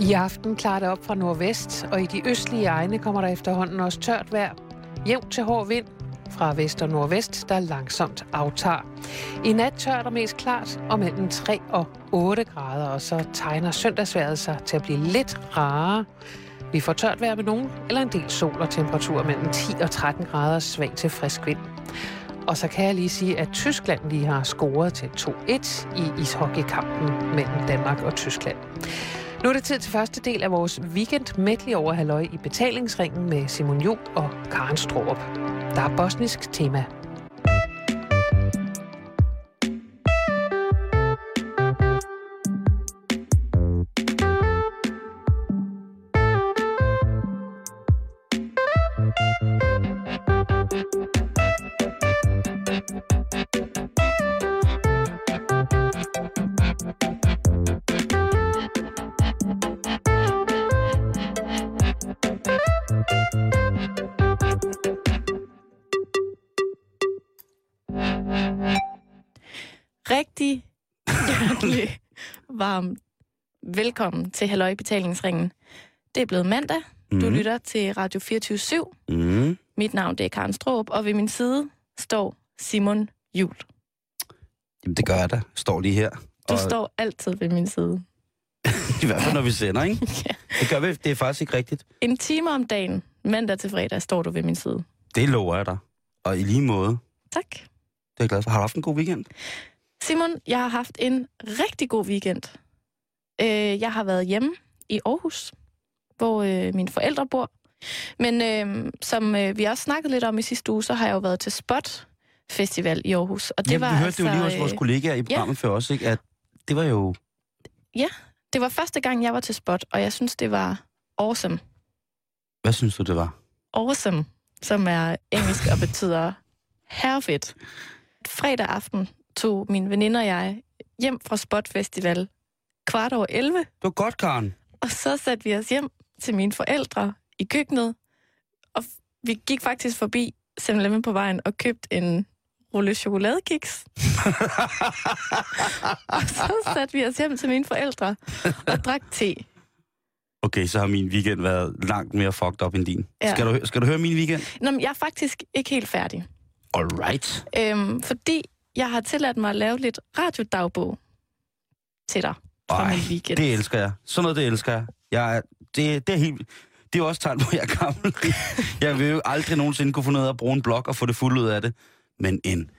I aften klarer det op fra nordvest, og i de østlige egne kommer der efterhånden også tørt vejr. Jævnt til hård vind fra vest og nordvest, der langsomt aftager. I nat tørt og mest klart, og mellem 3 og 8 grader, og så tegner søndagsværet sig til at blive lidt rarere. Vi får tørt vejr med nogen, eller en del sol og temperatur mellem 10 og 13 grader svag til frisk vind. Og så kan jeg lige sige, at Tyskland lige har scoret til 2-1 i ishockeykampen mellem Danmark og Tyskland. Nu er det tid til første del af vores weekend medley over halløj i betalingsringen med Simon Jo og Karen Stroop. Der er bosnisk tema. Varm velkommen til Halløj Betalingsringen. Det er blevet mandag. Mm. Du lytter til Radio 24 /7. Mm. Mit navn det er Karen Stroop, og ved min side står Simon Jul. Jamen, det gør jeg da. Står lige her. Du og... står altid ved min side. I hvert fald, når vi sender, ikke? ja. Det gør vi. Det er faktisk ikke rigtigt. En time om dagen, mandag til fredag, står du ved min side. Det lover jeg dig. Og i lige måde. Tak. Det er jeg glad for. Har du haft en god weekend? Simon, jeg har haft en rigtig god weekend. Øh, jeg har været hjemme i Aarhus, hvor øh, mine forældre bor. Men øh, som øh, vi også snakkede lidt om i sidste uge, så har jeg jo været til Spot Festival i Aarhus. Og det Jamen, var vi hørte altså, det jo lige hos vores øh, kollegaer i programmet ja. før også, ikke? At det var jo... Ja, det var første gang, jeg var til Spot, og jeg synes, det var awesome. Hvad synes du, det var? Awesome, som er engelsk og betyder herrefedt. Fredag aften tog min veninde og jeg hjem fra Spot Festival kvart over 11, Det var godt, Karen. og så satte vi os hjem til mine forældre i køkkenet, og vi gik faktisk forbi 7 på vejen og købte en rulle chokoladekiks. og så satte vi os hjem til mine forældre og drak te. Okay, så har min weekend været langt mere fucked up end din. Ja. Skal, du, skal du høre min weekend? Nå, men jeg er faktisk ikke helt færdig. Alright. Øhm, fordi jeg har tilladt mig at lave lidt radiodagbog til dig Ej, min weekend. det elsker jeg. Sådan noget, det elsker jeg. jeg det, det er helt... Det er jo også tegn på, at jeg er gammel. Jeg vil jo aldrig nogensinde kunne ud af at bruge en blog og få det fuldt ud af det. Men en,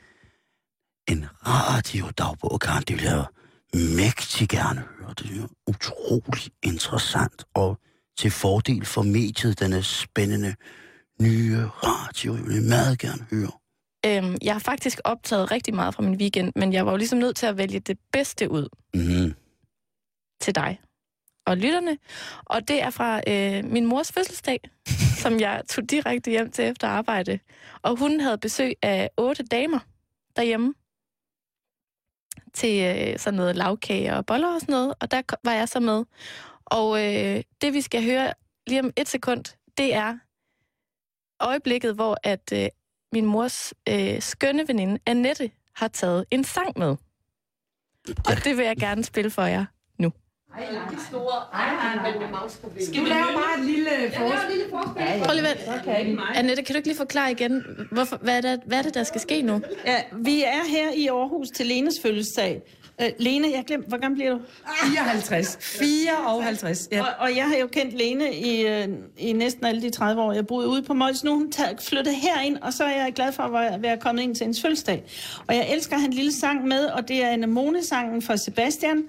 en radiodagbog, Karen, det vil jeg mægtig gerne høre. Det er utrolig interessant og til fordel for mediet, den er spændende nye radio. Jeg vil meget gerne høre. Øhm, jeg har faktisk optaget rigtig meget fra min weekend, men jeg var jo ligesom nødt til at vælge det bedste ud Mm-hmm. Til dig og lytterne. Og det er fra øh, min mors fødselsdag, som jeg tog direkte hjem til efter arbejde. Og hun havde besøg af otte damer derhjemme til øh, sådan noget lavkage og boller og sådan noget. Og der var jeg så med. Og øh, det, vi skal høre lige om et sekund, det er øjeblikket, hvor at øh, min mors øh, skønne veninde, Annette, har taget en sang med. Og det vil jeg gerne spille for jer nu. Du laver bare et lille forspil. Prøv lige vent. Annette, kan du ikke lige forklare igen, hvorfor, hvad, er det, hvad er det, der skal ske nu? Ja, vi er her i Aarhus til Lenes fødselsdag. Uh, Lene, jeg glemte, hvor gammel bliver du? 54. 54, ja. Og, og jeg har jo kendt Lene i, uh, i næsten alle de 30 år, jeg boede ude på Mols. Nu hun taget, flyttet herind, og så er jeg glad for at være- kommet ind til hendes fødselsdag. Og jeg elsker at have en lille sang med, og det er en Amone-sangen for Sebastian.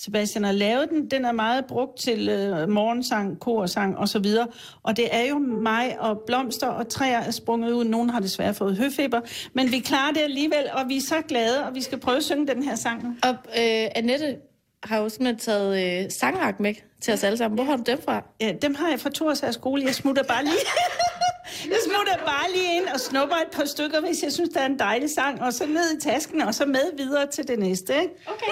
Sebastian har lavet den. Den er meget brugt til øh, morgensang, korsang og så videre. Og det er jo mig og blomster og træer er sprunget ud. Nogen har desværre fået høfeber. Men vi klarer det alligevel, og vi er så glade, og vi skal prøve at synge den her sang. Og øh, Annette har jo simpelthen taget øh, sangark med til os alle sammen. Hvor har du dem fra? Ja, dem har jeg fra Torshavs skole. Jeg smutter bare lige... jeg smutter bare lige ind og snupper et par stykker, hvis jeg synes, der er en dejlig sang. Og så ned i tasken, og så med videre til det næste, ikke? Okay.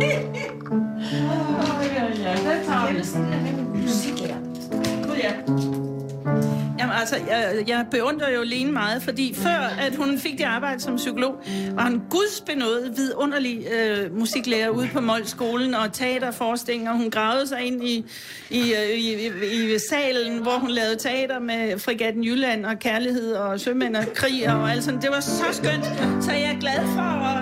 Gud, ja. Jamen Altså, jeg, jeg beundrer jo Lene meget, fordi før at hun fik det arbejde som psykolog, var hun gudsbenået vidunderlig øh, musiklærer ude på Målskolen og teaterforestillinger. Hun gravede sig ind i, i, øh, i, i, i salen, hvor hun lavede teater med Frigatten Jylland og Kærlighed og Sømænd og Krig og alt sådan. Det var så skønt, så jeg er glad for at...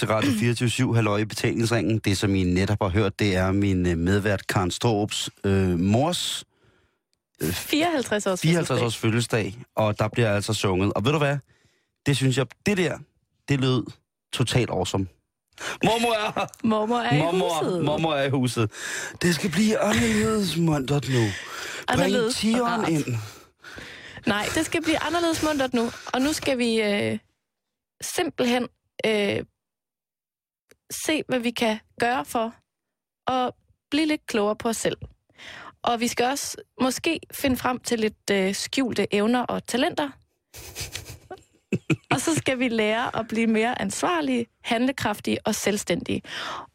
til Radio 24 Halløj i betalingsringen. Det, som I netop har hørt, det er min øh, medvært Karen Straarups øh, mors 54 års 54 års fødselsdag, og der bliver altså sunget. Og ved du hvad? Det synes jeg, det der, det lød totalt awesome. Mormor er her! Mormor er i Mormor, huset. mormor er i huset. Det skal blive anderledes muntert nu. Bring rart. ind. Nej, det skal blive anderledes muntert nu. Og nu skal vi øh, simpelthen øh, se, hvad vi kan gøre for at blive lidt klogere på os selv. Og vi skal også måske finde frem til lidt øh, skjulte evner og talenter. og så skal vi lære at blive mere ansvarlige, handlekraftige og selvstændige.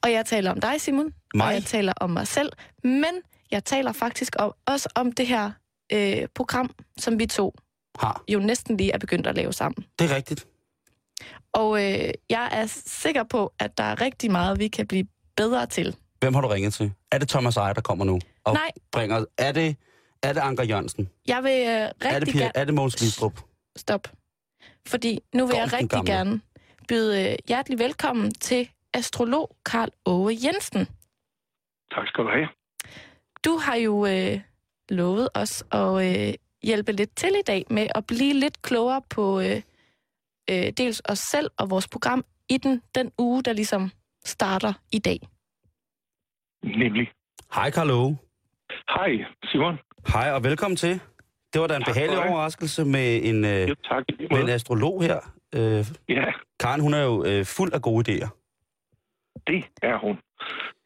Og jeg taler om dig, Simon. Mig? Og jeg taler om mig selv. Men jeg taler faktisk om, også om det her øh, program, som vi to Har. jo næsten lige er begyndt at lave sammen. Det er rigtigt. Og øh, jeg er sikker på, at der er rigtig meget, vi kan blive bedre til. Hvem har du ringet til? Er det Thomas Eje, der kommer nu? Og Nej. Bringer, er det, er det Anker Jørgensen? Jeg vil øh, Er det, rigtig Pia, gerne... er det Måns Glistrup? Stop. Fordi nu vil Gorm jeg rigtig gamle. gerne byde øh, hjertelig velkommen til astrolog Karl Åge Jensen. Tak skal du have. Du har jo øh, lovet os at øh, hjælpe lidt til i dag med at blive lidt klogere på øh, øh, dels os selv og vores program i den, den uge, der ligesom starter i dag. Nemlig. Hej, Åge. Hej, Simon. Hej, og velkommen til. Det var da en Tak behagelig overraskelse med en, øh, Jo, tak. med en astrolog her. Øh, Ja, Karen, hun er jo øh, fuld af gode idéer. det er hun.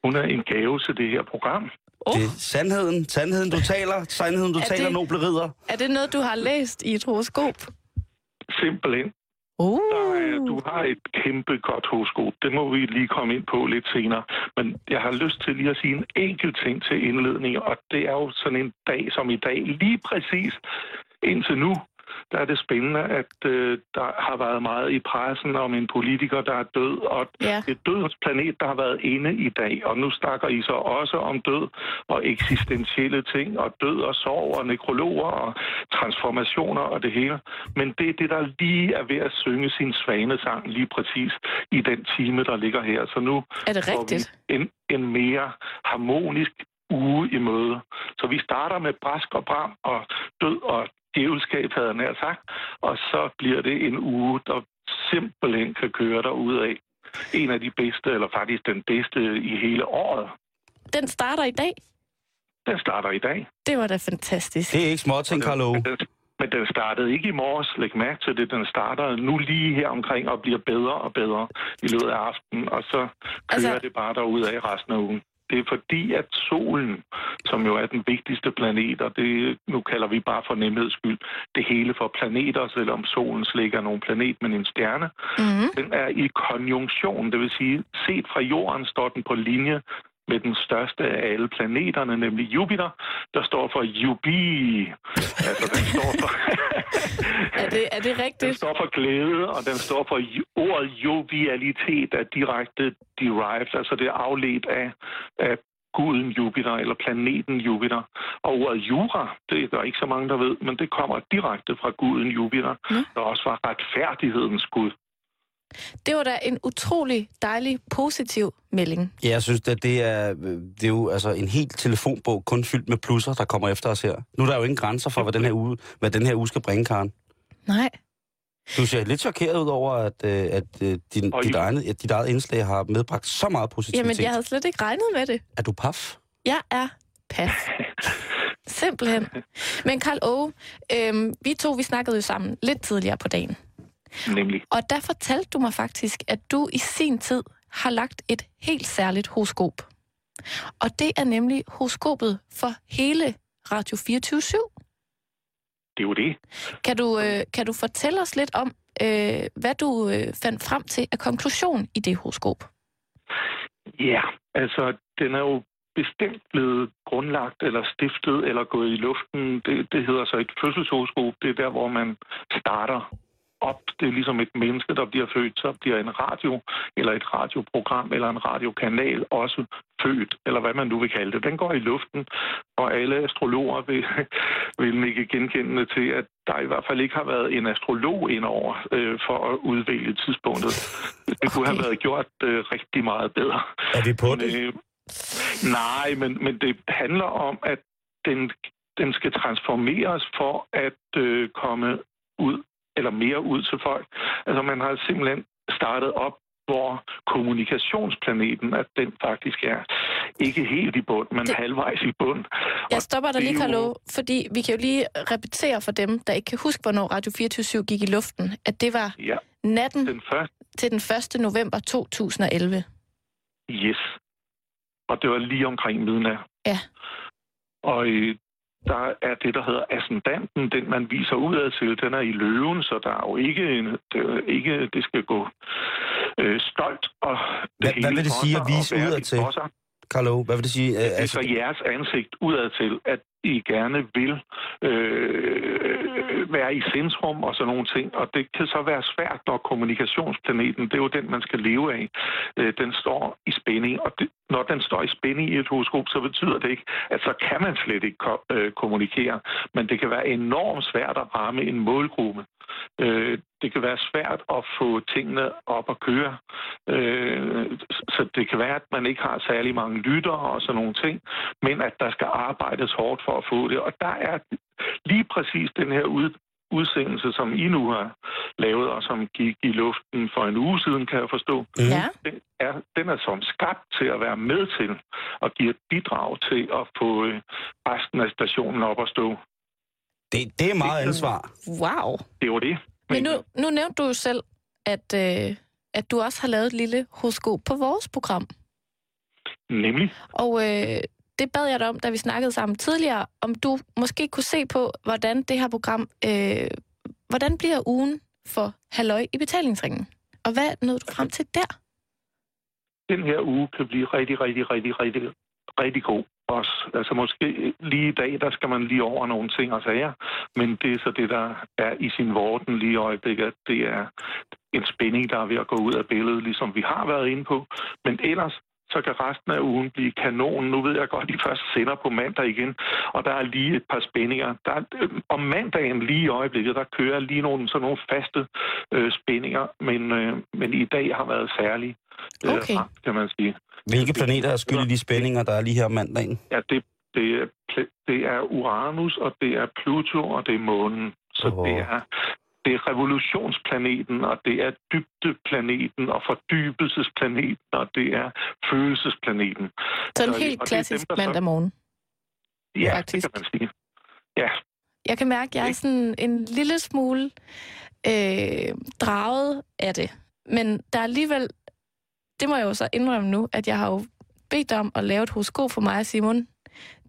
Hun er en gave til det her program. Oh, Det er sandheden, sandheden du taler, sandheden du Er taler, det- noble ridder. er det noget, du har læst i et horoskop? Simpelthen. Uh. Der er, du har et kæmpe godt horoskop. Det må vi lige komme ind på lidt senere. Men jeg har lyst til lige at sige en enkelt ting til indledning, og det er jo sådan en dag som i dag. Lige præcis indtil nu, der er det spændende, at øh, der har været meget i pressen om en politiker, der er død, og Ja. det er dødens planet, der har været inde i dag, og nu snakker I så også om død og eksistentielle ting, og død og sorg og nekrologer og transformationer og det hele. Men det er det, der lige er ved at synge sin svanesang lige præcis i den time, der ligger her. Så nu Er det får rigtigt? vi en, en mere harmonisk uge i møde. Så vi starter med brask og bram og død og djævelskab, havde jeg nær sagt. Og så bliver det en uge, der simpelthen kan køre dig af. En af de bedste, eller faktisk den bedste i hele året. Den starter i dag. Den starter i dag. Det var da fantastisk. Det er ikke småting, Åge. Men den, men den startede ikke i morges. Læg mærke til det. Den starter nu lige her omkring og bliver bedre og bedre i løbet af aftenen. Og så kører Altså- altså, det bare derud af resten af ugen. Det er fordi, at solen, som jo er den vigtigste planet, og det nu kalder vi bare for nemheds skyld, det hele for planeter, selvom solen slet ikke er nogen planet, men en stjerne, Mm-hmm. den er i konjunktion, det vil sige, set fra jorden står den på linje med den største af alle planeterne, nemlig Jupiter, der står for Jubi. Altså, den står for... Er det, er det Den rigtigt? står for glæde, og den står for ordet jovialitet er direkte derived, altså det er afledt af, af guden Jupiter, eller planeten Jupiter. Og ordet jura, det er der ikke så mange, der ved, men det kommer direkte fra guden Jupiter, Nå. der også var retfærdighedens gud. Det var da en utrolig dejlig, positiv melding. Ja, jeg synes, at det er, det er jo altså en helt telefonbog, kun fyldt med plusser, der kommer efter os her. Nu er der jo ingen grænser for, hvad den her uge, hvad den her uge skal bringe, Karen. Nej. Du ser lidt chokeret ud over, at, øh, at øh, din, dit, eget, at dit eget indslag har medbragt så meget positivitet. Jamen, jeg havde slet ikke regnet med det. Er du paf? Jeg er paf. Simpelthen. Men Karl Åge, øhm, vi to vi snakkede jo sammen lidt tidligere på dagen. Nemlig. Og der fortalte du mig faktisk, at du i sin tid har lagt et helt særligt horoskop. Og det er nemlig horoskopet for hele Radio 24 Det er jo det. Kan du, øh, kan du fortælle os lidt om, øh, hvad du øh, fandt frem til af konklusion i det horoskop? Ja, altså, den er jo bestemt blevet grundlagt eller stiftet eller gået i luften. Det, det hedder så et fødselshoroskop. Det er der, hvor man starter op. Det er ligesom et menneske, der bliver født. Så bliver en radio eller et radioprogram eller en radiokanal også født, eller hvad man nu vil kalde det. Den går i luften, og alle astrologer vil, vil ikke genkendende til, at der i hvert fald ikke har været en astrolog indover øh, for at udvælge tidspunktet. Det kunne have Okay. været gjort øh, rigtig meget bedre. Er vi på Men, øh, nej, men, men det handler om, at den, den skal transformeres for at øh, komme ud, eller mere ud til folk. Altså man har simpelthen startet op, hvor kommunikationsplaneten, at den faktisk er ikke helt i bund, men Det- halvvejs i bund. Jeg Og stopper dig lige, jo- Carlo, fordi vi kan jo lige repetere for dem, der ikke kan huske, hvornår Radio 24 gik i luften, at det var Ja, natten den første, til den 1. november 2011. yes. Og det var lige omkring midnat. Ja. Og øh, der er det, der hedder ascendanten, den man viser udad til, den er i løven, så der er jo ikke, en, det, ikke, det skal gå øh, stolt og det Hvad- vil det sige sig at vise udad til? Carlo, hvad vil det sige? Øh, Det er altså, så jeres ansigt udad til, at I gerne vil øh, være i centrum og sådan nogle ting. Og det kan så være svært, når kommunikationsplaneten, det er jo den, man skal leve af, øh, den står i spænding. Og det, når den står i spænding i et horoskop, så betyder det ikke, at så kan man slet ikke ko- øh, kommunikere. Men det kan være enormt svært at ramme en målgruppe. Øh, det kan være svært at få tingene op at køre. Øh, så det kan være, at man ikke har særlig mange lyttere og sådan nogle ting, men at der skal arbejdes hårdt for at få det. Og der er lige præcis den her ud, udsendelse, som I nu har lavet, og som gik i luften for en uge siden, kan jeg forstå. Ja. Den er, den er som skabt til at være med til at give et bidrag til at få øh, resten af stationen op at stå. det, det er meget ansvar. Wow. Det var det. Men nu, nu nævnte du jo selv, at, øh, at du også har lavet et lille horoskop på vores program. Nemlig. Og øh, det bad jeg dig om, da vi snakkede sammen tidligere, om du måske kunne se på, hvordan det her program, øh, hvordan bliver ugen for halløj i betalingsringen? Og hvad nåede du frem til der? Den her uge kan blive rigtig, rigtig, rigtig, rigtig, rigtig god. Også, altså måske lige i dag, der skal man lige over nogle ting og sager, men det er så det, der er i sin vorden lige i øjeblikket, det er en spænding, der er ved at gå ud af billedet, ligesom vi har været inde på. Men ellers, så kan resten af ugen blive kanon. Nu ved jeg godt, at de først sender på mandag igen, og der er lige et par spændinger. Der er, øh, om mandagen lige i øjeblikket, der kører lige nogle, sådan nogle faste øh, spændinger, men, øh, men i dag har været særlig, øh, Okay. ramt, kan man sige. Hvilke planeter er skyld i de spændinger, der er lige her om mandagen? Ja, det, det, er, det er Uranus, og det er Pluto, og det er Månen. Så oh. det er det er revolutionsplaneten, og det er dybdeplaneten, og fordybelsesplaneten, og det er følelsesplaneten. Så en Så- helt klassisk dem, mandag morgen. Ja, Faktisk. det kan man sige. Ja, Jeg kan mærke, at jeg er sådan en lille smule øh, draget af det. Men der er alligevel, det må jeg jo så indrømme nu, at jeg har jo bedt dig om at lave et horoskop for mig Simon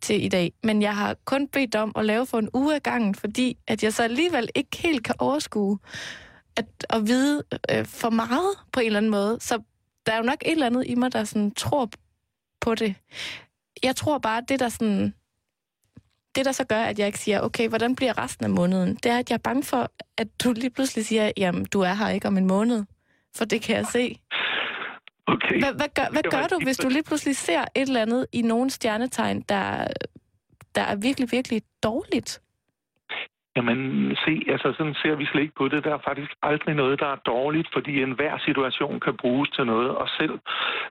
til i dag. Men jeg har kun bedt om at lave for en uge ad gangen, fordi at jeg så alligevel ikke helt kan overskue at, at vide øh, for meget på en eller anden måde. Så der er jo nok et eller andet i mig, der sådan tror på det. Jeg tror bare, det der sådan... Det, der så gør, at jeg ikke siger, okay, hvordan bliver resten af måneden, det er, at jeg er bange for, at du lige pludselig siger, jamen, du er her ikke om en måned. For det kan jeg se. Okay. Hvad, hvad gør, hvad gør du, hvis du lige pludselig ser et eller andet i nogle stjernetegn, der, der er virkelig, virkelig dårligt? Jamen, se, altså sådan ser vi slet ikke på det. Der er faktisk aldrig noget, der er dårligt, fordi enhver situation kan bruges til noget. Og selv,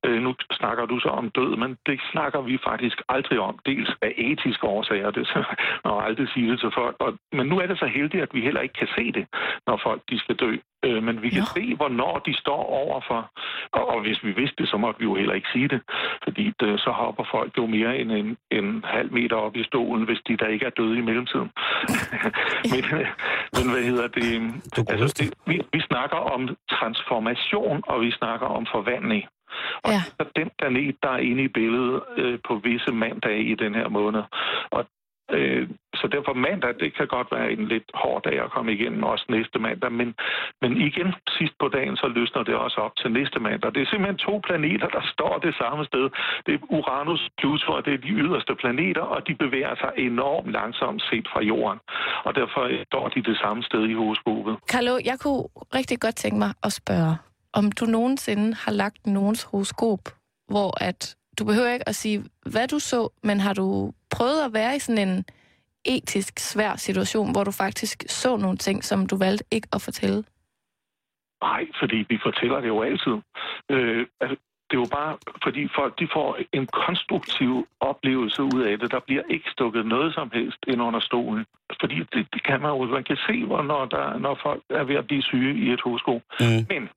øh, nu snakker du så om død, men det snakker vi faktisk aldrig om. Dels af etiske årsager, det man må aldrig sige det til folk. Og, men nu er det så heldigt, at vi heller ikke kan se det, når folk de skal dø. Øh, men vi kan Nå. se, hvornår de står overfor. Og, og hvis vi vidste det, så måtte vi jo heller ikke sige det. Fordi det, så hopper folk jo mere end en, en halv meter op i stolen, hvis de der ikke er døde i mellemtiden. men, men hvad hedder det? Altså, det vi, vi snakker om transformation, og vi snakker om forvandling. Og Ja. ja. den planet, der er inde i billedet øh, på visse mandage i den her måned. Og øh, så derfor mandag, det kan godt være en lidt hård dag at komme igennem, også næste mandag. Men, men igen, sidst på dagen, så løsner det også op til næste mandag. Det er simpelthen to planeter, der står det samme sted. Det er Uranus, Pluto, og det er de yderste planeter, og de bevæger sig enormt langsomt set fra jorden. Og derfor står de det samme sted i horoskopet. Carlo, jeg kunne rigtig godt tænke mig at spørge, om du nogensinde har lagt nogens horoskop, hvor at du behøver ikke at sige, hvad du så, men har du prøvet at være i sådan en etisk svær situation, hvor du faktisk så nogle ting, som du valgte ikke at fortælle? Nej, fordi vi fortæller det jo altid. Øh, altså, det er jo bare, fordi folk de får en konstruktiv oplevelse ud af det. Der bliver ikke stukket noget som helst ind under stolen. Fordi det, det kan man jo. Man kan se, hvornår der, når folk er ved at blive syge i et hovedsko. Mm. Men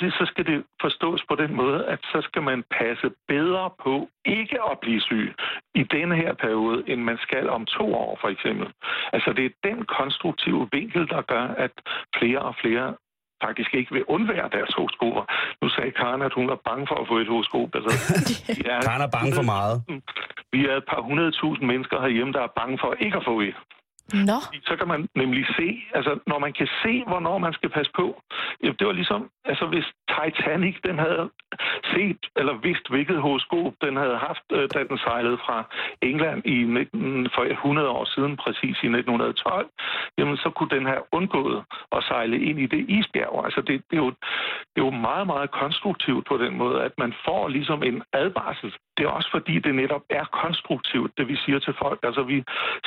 det, så skal det forstås på den måde, at så skal man passe bedre på ikke at blive syg i denne her periode, end man skal om to år for eksempel. Altså det er den konstruktive vinkel, der gør, at flere og flere faktisk ikke vil undvære deres horoskoper. Nu sagde Karen, at hun var bange for at få et horoskop. Altså, er, Karen er bange for meget. Vi er et par hundredtusind mennesker herhjemme, der er bange for ikke at få et. Nå, Så kan man nemlig se, altså når man kan se, hvornår man skal passe på. Ja, det var ligesom, altså hvis Titanic, den havde set, eller vidst, hvilket horoskop den havde haft, øh, da den sejlede fra England i 19, for 100 år siden, præcis i 1912, jamen så kunne den have undgået at sejle ind i det isbjerg. Altså det, det, er jo, det er jo meget, meget konstruktivt på den måde, at man får ligesom en advarsel. Det er også fordi, det netop er konstruktivt, det vi siger til folk. Altså vi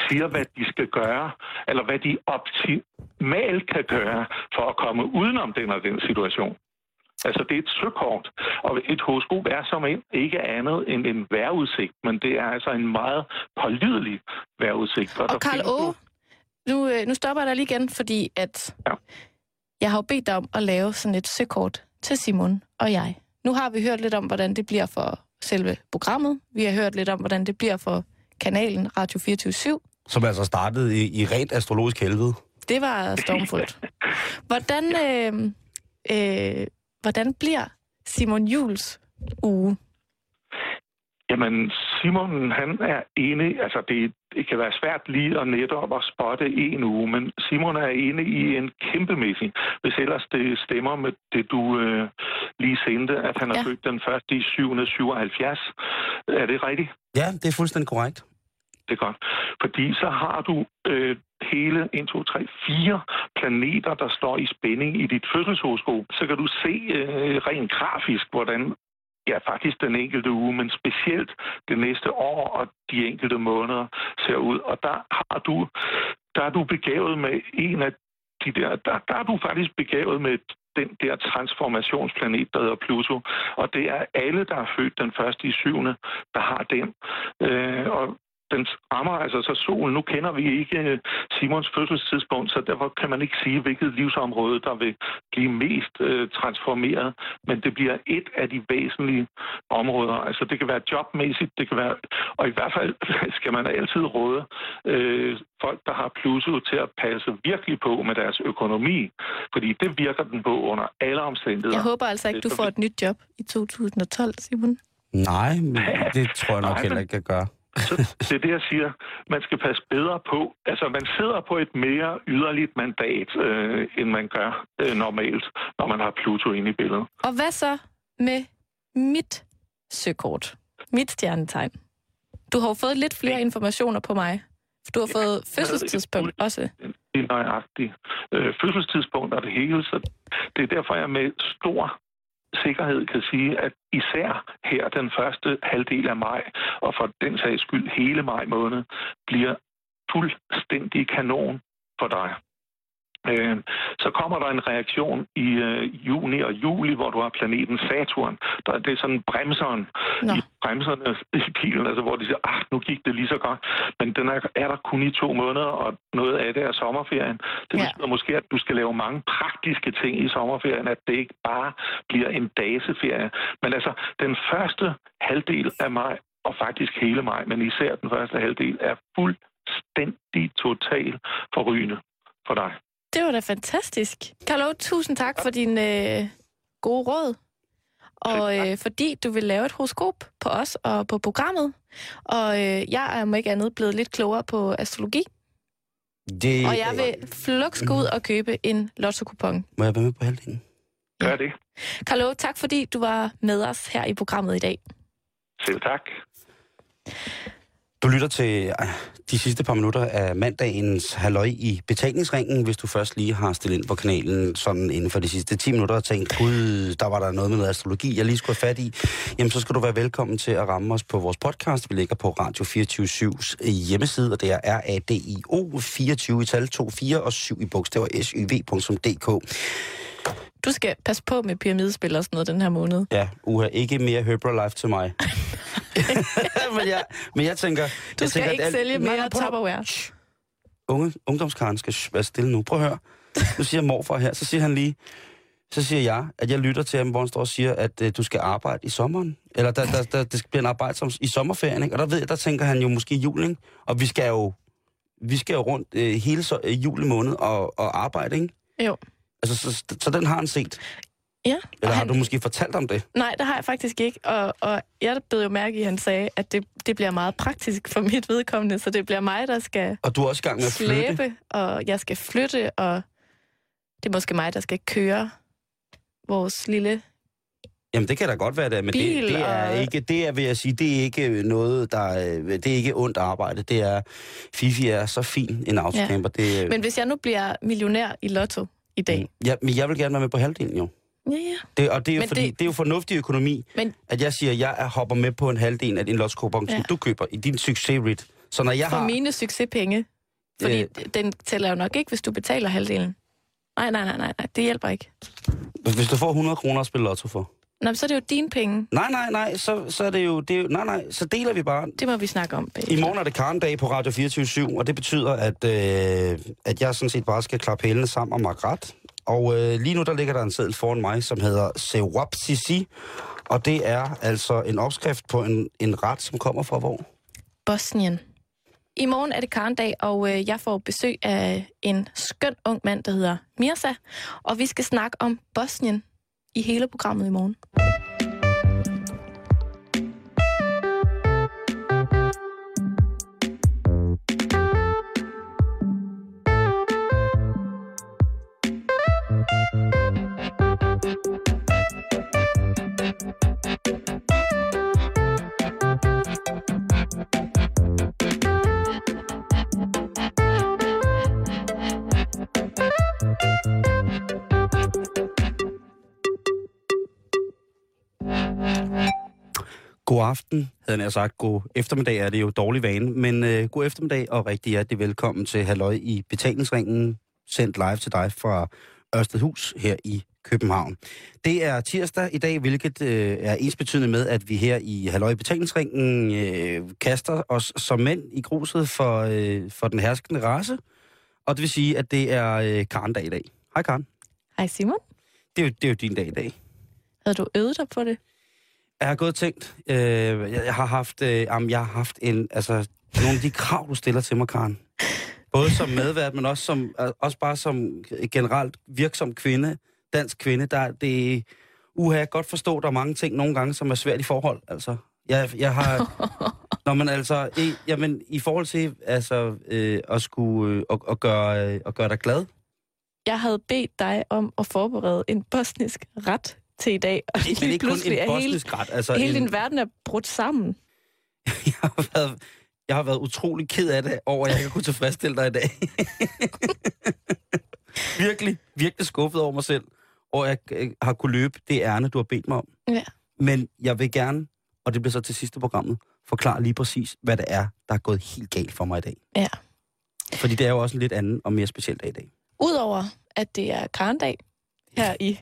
siger, hvad de skal gøre, eller hvad de optimalt kan gøre for at komme udenom den og den situation. Altså, det er et søkort, og et horoskop er som en, ikke andet end en vejrudsigt, men det er altså en meget pålidelig vejrudsigt. og der Karl Åge, nu, øh, nu stopper jeg dig lige igen, fordi at Ja. jeg har jo bedt dig om at lave sådan et søkort til Simon og jeg. Nu har vi hørt lidt om, hvordan det bliver for selve programmet. Vi har hørt lidt om, hvordan det bliver for kanalen Radio 24 Som altså startede i, i rent astrologisk helvede. Det var stormfuldt. Hvordan, øh, øh, hvordan bliver Simon Jules uge? Jamen, Simon, han er enig, altså det, det kan være svært lige at netop at spotte en uge, men Simon er enig i en kæmpemæssig, hvis ellers det stemmer med det, du øh, lige sendte, at han er Ja. født den første i 777. Er det rigtigt? Ja, det er fuldstændig korrekt. Det er godt. Fordi så har du øh, hele 1, 2, 3, 4 planeter, der står i spænding i dit fødselshoroskop. Så kan du se øh, rent grafisk, hvordan ja, faktisk den enkelte uge, men specielt det næste år og de enkelte måneder ser ud. Og der har du, der er du begavet med en af de der, der, der er du faktisk begavet med den der transformationsplanet, der hedder Pluto. Og det er alle, der er født den første i syvende, der har den. Øh, og den rammer altså så solen. Nu kender vi ikke øh, Simons fødselstidspunkt, så derfor kan man ikke sige, hvilket livsområde, der vil blive mest øh, transformeret. Men det bliver et af de væsentlige områder. Altså det kan være jobmæssigt, det kan være... Og i hvert fald skal man altid råde øh, folk, der har Pluto, til at passe virkelig på med deres økonomi. Fordi det virker den på under alle omstændigheder. Jeg håber altså ikke, du får et nyt job i 2012, Simon. Nej, men det tror jeg nok Nej, heller ikke, jeg gør. Så det er det, jeg siger. Man skal passe bedre på. Altså, man sidder på et mere yderligt mandat, øh, end man gør øh, normalt, når man har Pluto inde i billedet. Og hvad så med mit søkort? mit stjernetegn. Du har jo fået lidt flere informationer på mig. Du har fået fødselstidspunkt også. Det er nøjagtigt. Øh, fødselstidspunkt og det hele, så det er derfor, jeg med stor sikkerhed kan sige, at især her den første halvdel af maj, og for den sags skyld hele maj måned, bliver fuldstændig kanon for dig. Øh, så kommer der en reaktion i øh, juni og juli, hvor du har planeten Saturn. Der, det er sådan bremseren Nå. i bremserne i bilen, altså hvor de siger, ah, nu gik det lige så godt. Men den er, er der kun i to måneder, og noget af det er sommerferien. Det Ja. betyder måske, at du skal lave mange praktiske ting i sommerferien, at det ikke bare bliver en dageferie. Men altså, den første halvdel af maj, og faktisk hele maj, men især den første halvdel, er fuldstændig total forrygende for dig. Det var da fantastisk. Carlo, tusind tak for din øh, gode råd. Og øh, fordi du vil lave et horoskop på os og på programmet. Og øh, jeg er om ikke andet blevet lidt klogere på astrologi. Det, Og jeg vil flux gå ud og købe en lotto-kupon. Må jeg være med på halvdelen? Gør det. Carlo, tak fordi du var med os her i programmet i dag. Selv tak. Du lytter til øh, de sidste par minutter af mandagens halløj i betalingsringen, hvis du først lige har stillet ind på kanalen sådan inden for de sidste 10 minutter og tænkt, gud, der var der noget med noget astrologi, jeg lige skulle have fat i, jamen så skal du være velkommen til at ramme os på vores podcast. Vi ligger på Radio 24-7's hjemmeside, og det er R-A-D-I-O 24 i tal 24 og 7 i bogstaver syv.dk. Du skal passe på med pyramidespil og sådan noget den her måned. Ja, uha, ikke mere Herbalife til mig. men, jeg, men jeg tænker... Du jeg skal tænker, ikke at- sælge mere Tupperware. Unge, ungdomskaren skal være stille nu. Prøv at høre. Nu siger morfar her, så siger han lige, så siger jeg, at jeg lytter til ham, hvor han står og siger, at øh, du skal arbejde i sommeren. Eller der, der, der, det bliver en arbejde som, i sommerferien, ikke? Og der ved jeg, der tænker han jo måske jul, ikke? Og vi skal jo, vi skal jo rundt øh, hele så, øh, juli måned og, og arbejde, ikke? Jo. Altså, så, så, så den har han set. Ja, Eller har han, du måske fortalt om det? nej, det har jeg faktisk ikke. Og, og jeg blev jo mærke i, at han sagde, at det, det bliver meget praktisk for mit vedkommende, så det bliver mig, der skal Og du er også i gang med at flytte. slæbe, og jeg skal flytte, og det er måske mig, der skal køre vores lille... Jamen, det kan da godt være det, men Bil det, det er og- ikke, det er, vil jeg sige, det er ikke noget, der, øh, det er ikke ondt arbejde. Det er, Fifi er så fin en autocamper. Ja. Det, Men hvis jeg nu bliver millionær i lotto i dag... ja, men jeg vil gerne være med på halvdelen, jo. Ja, ja. Det, og det er jo, Men fordi, det... det- er jo fornuftig økonomi, Men at jeg siger, at jeg er- hopper med på en halvdel af din lotskupon, ja. Som du køber i din succesrit. Så når jeg for har... mine succespenge, fordi Øh. den tæller jo nok ikke, hvis du betaler halvdelen. Nej, nej, nej, nej, nej, det hjælper ikke. Hvis du får 100 kroner at spille lotto for. Nå, så er det jo dine penge. Nej, nej, nej, så, så er det jo... Det er jo nej, nej, så deler vi bare. Det må vi snakke om bagefter. I morgen er det Karen-dag på Radio 24 og det betyder, at, øh, at jeg sådan set bare skal klappe hælene sammen og makke ret. Og øh, lige nu der ligger der en seddel foran mig, som hedder Sewap Sisi, og det er altså en opskrift på en, en ret, som kommer fra hvor? Bosnien. I morgen er det Karndag, og øh, jeg får besøg af en skøn ung mand, der hedder Mirza. Og vi skal snakke om Bosnien i hele programmet i morgen. God aften, havde jeg sagt. God eftermiddag er det jo dårlig vane, men øh, god eftermiddag og rigtig hjertelig velkommen til Halløj i betalingsringen, sendt live til dig fra Ørstedhus her i København. Det er tirsdag i dag, hvilket øh, er ensbetydende med, at vi her i Halløj betalingsringen øh, kaster os som mænd i gruset for, øh, for den herskende race. Og det vil sige, at det er øh, Karen-dag i dag. Hej Karen. Hej Simon. Det er, jo, det er jo din dag i dag. Havde du øvet dig på det? Jeg har gået og tænkt, øh, jeg, jeg har haft, øh, jamen, jeg har haft en, altså, nogle af de krav, du stiller til mig, Karen. Både som medvært, men også, som, øh, også bare som generelt virksom kvinde, dansk kvinde, der det, uha, jeg godt forstå, der er mange ting nogle gange, som er svært i forhold, altså. Jeg, jeg har, når man altså, i, jamen, i forhold til, altså, øh, at skulle, øh, at, at, gøre, øh, at gøre dig glad, Jeg havde bedt dig om at forberede en bosnisk ret til i dag, og Men lige ikke kun en er bosnisk ret. Altså hele en, din verden er brudt sammen. jeg, har været, jeg har været utrolig ked af det over, at jeg ikke kunne tilfredsstille dig i dag. virkelig, virkelig skuffet over mig selv, og jeg øh, har kunne løbe det ærne, du har bedt mig om. Ja. Men jeg vil gerne, og det bliver så til sidste programmet, forklare lige præcis, hvad det er, der er gået helt galt for mig i dag. Ja. Fordi det er jo også en lidt anden og mere speciel dag i dag. Udover at det er karendag her i,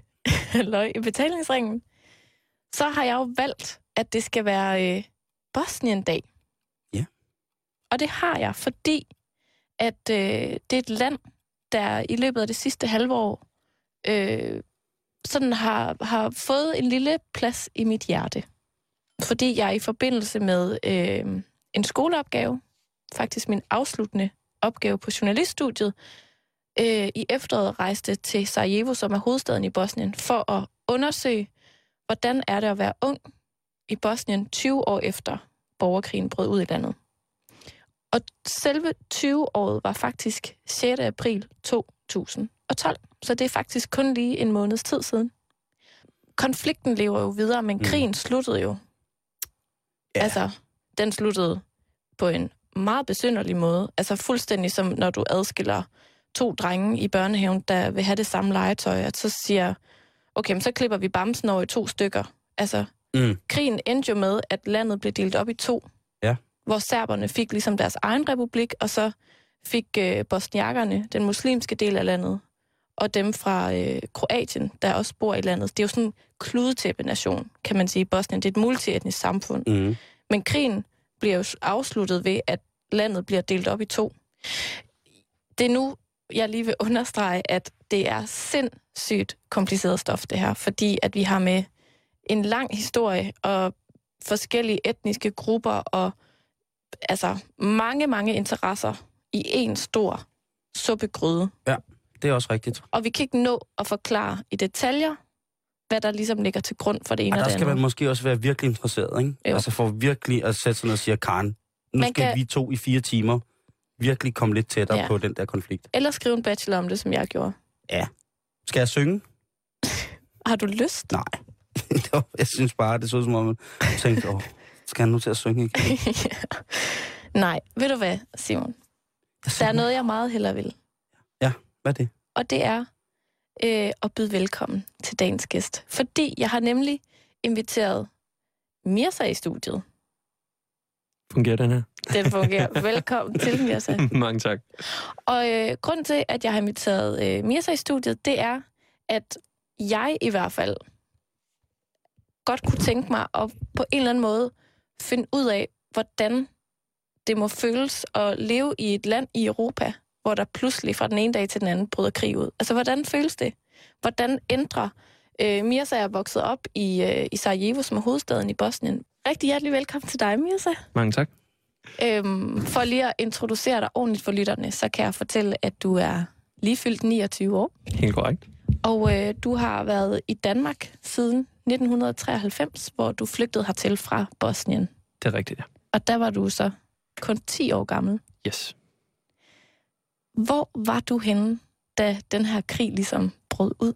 løg, i betalingsringen, så har jeg jo valgt, at det skal være øh, Bosnien-dag. Ja. Og det har jeg, fordi at øh, det er et land, der i løbet af det sidste halve år øh, sådan har, har fået en lille plads i mit hjerte. Fordi jeg i forbindelse med øh, en skoleopgave, faktisk min afsluttende opgave på journaliststudiet, øh, i efteråret rejste til Sarajevo, som er hovedstaden i Bosnien, for at undersøge, hvordan er det at være ung i Bosnien 20 år efter borgerkrigen brød ud i landet. Og selve 20-året var faktisk 6. april 2012, så det er faktisk kun lige en måneds tid siden. Konflikten lever jo videre, men Mm. krigen sluttede jo. Ja. Altså, den sluttede på en meget besynderlig måde. Altså fuldstændig som når du adskiller to drenge i børnehaven, der vil have det samme legetøj, at så siger, okay, men så klipper vi bamsen over i to stykker. Altså, Mm. krigen endte jo med, at landet blev delt op i to. Ja. Hvor serberne fik ligesom deres egen republik, og så fik øh, bosniakkerne den muslimske del af landet, og dem fra øh, Kroatien, der også bor i landet. Det er jo sådan en kludetæppe-nation, kan man sige, i Bosnien. Det er et multietnisk samfund. Mm. Men krigen bliver jo afsluttet ved, at landet bliver delt op i to. Det er nu, jeg lige vil understrege, at det er sindssygt kompliceret stof, det her, fordi at vi har med en lang historie og forskellige etniske grupper og altså mange, mange interesser i en stor suppegryde. Det er også rigtigt. Og vi kan ikke nå at forklare i detaljer, hvad der ligesom ligger til grund for det ene Og og, der det skal andet. man måske også være virkelig interesseret, ikke? Jo. Altså for virkelig at sætte sig ned og sige, Karen, nu Man skal kan- vi to i fire timer virkelig komme lidt tættere Ja. på den der konflikt. Eller skrive en bachelor om det, som jeg gjorde. Skal jeg synge? Har du lyst? Nej. Jeg synes bare, det så som om, jeg tænkte, åh, skal han nu til at synge igen? Nej, ved du hvad, Simon? Der er noget, jeg meget hellere vil. Hvad er det? Og det er øh, at byde velkommen til dagens gæst. Fordi jeg har nemlig inviteret Mirsa i studiet. Fungerer den her? Den fungerer. velkommen til, Mirsa. Mange tak. Og øh, grunden til, at jeg har inviteret øh, Mirsa i studiet, det er, at jeg i hvert fald godt kunne tænke mig at på en eller anden måde finde ud af, hvordan det må føles at leve i et land i Europa, hvor der pludselig fra den ene dag til den anden bryder krig ud. Altså, hvordan føles det? Hvordan ændrer... Øh, Mirza er vokset op i, øh, i Sarajevo, som er hovedstaden i Bosnien. Rigtig hjertelig velkommen til dig, Mirza. Mange tak. Øhm, for lige at introducere dig ordentligt for lytterne, så kan jeg fortælle, at du er lige fyldt 29 år, Helt korrekt. og øh, du har været i Danmark siden 1993, hvor du flygtede hertil fra Bosnien. Det er rigtigt, ja. Og der var du så kun 10 år gammel. Yes. Hvor var du henne, da den her krig ligesom brød ud?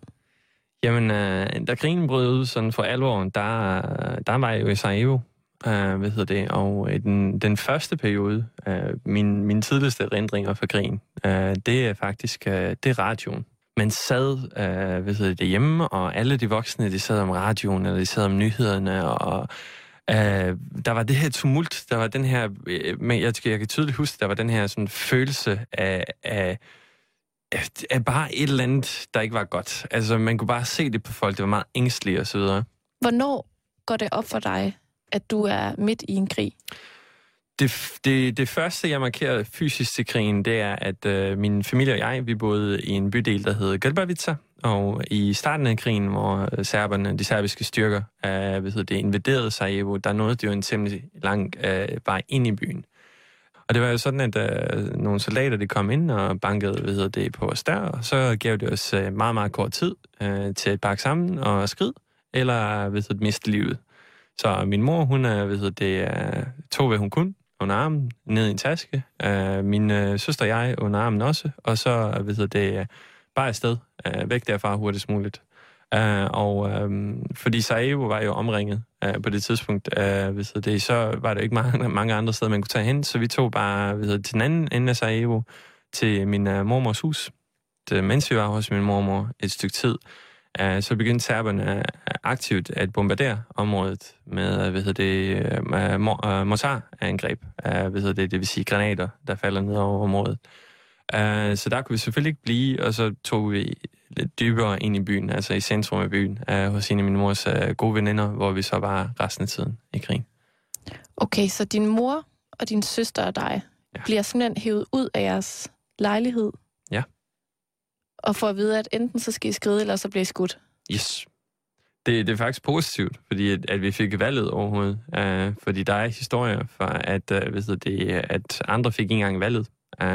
Jamen, øh, da krigen brød ud sådan for alvor, der, der var jeg jo i Sarajevo, øh, hvad hedder det, og i den, den første periode, øh, min, min tidligste erindringer fra krigen, øh, det er faktisk, øh, det er radioen. Man sad, øh, hvad hedder det, hjemme, og alle de voksne, de sad om radioen, eller de sad om nyhederne, og Øh, der var det her tumult, der var den her, øh, men jeg, jeg kan tydeligt huske, der var den her sådan følelse af, af, af, bare et eller andet, der ikke var godt. Altså, man kunne bare se det på folk, det var meget ængstlige og så videre. Hvornår går det op for dig, at du er midt i en krig? Det, det, det første, jeg markerede fysisk til krigen, det er, at øh, min familie og jeg, vi boede i en bydel, der hed Grbavica, og i starten af krigen, hvor øh, serberne, de serbiske styrker, øh, hvad hedder det, invaderede Sarajevo, der nåede det jo en temmelig lang øh, vej ind i byen. Og det var jo sådan, at øh, nogle soldater, de kom ind og bankede, hvad hedder det, på os der, og så gav det os øh, meget, meget kort tid øh, til at pakke sammen og skride, eller hvad hedder det, miste livet. Så min mor, hun er, hvad hedder det, tog, hvad hun kunne, under armen, ned i en taske. Uh, min uh, søster og jeg under armen også, og så, hvad hedder det, uh, bare afsted, uh, væk derfra hurtigst muligt. Uh, og um, fordi Sarajevo var jo omringet uh, på det tidspunkt, uh, hvis det, så var der ikke mange, mange andre steder, man kunne tage hen, så vi tog bare hvis det, til den anden ende af Sarajevo, til min uh, mormors hus, det, mens vi var hos min mormor et stykke tid, uh, så begyndte serberne aktivt at bombardere området med hvad hedder det, uh, mortarangreb, uh, hvad hedder det, det vil sige granater, der falder ned over området. Uh, så der kunne vi selvfølgelig ikke blive, og så tog vi lidt dybere ind i byen, altså i centrum af byen, uh, hos en af min mors uh, gode veninder, hvor vi så var resten af tiden i krig. Okay, så din mor og din søster og dig ja. bliver simpelthen hævet ud af jeres lejlighed? Og får at vide, at enten så skal I skride, eller så bliver I skudt? Yes. Det, det er faktisk positivt, fordi at, at vi fik valget overhovedet. Uh, fordi der er historier for, at, øh, uh, ved det, at andre fik ikke engang valget. Uh,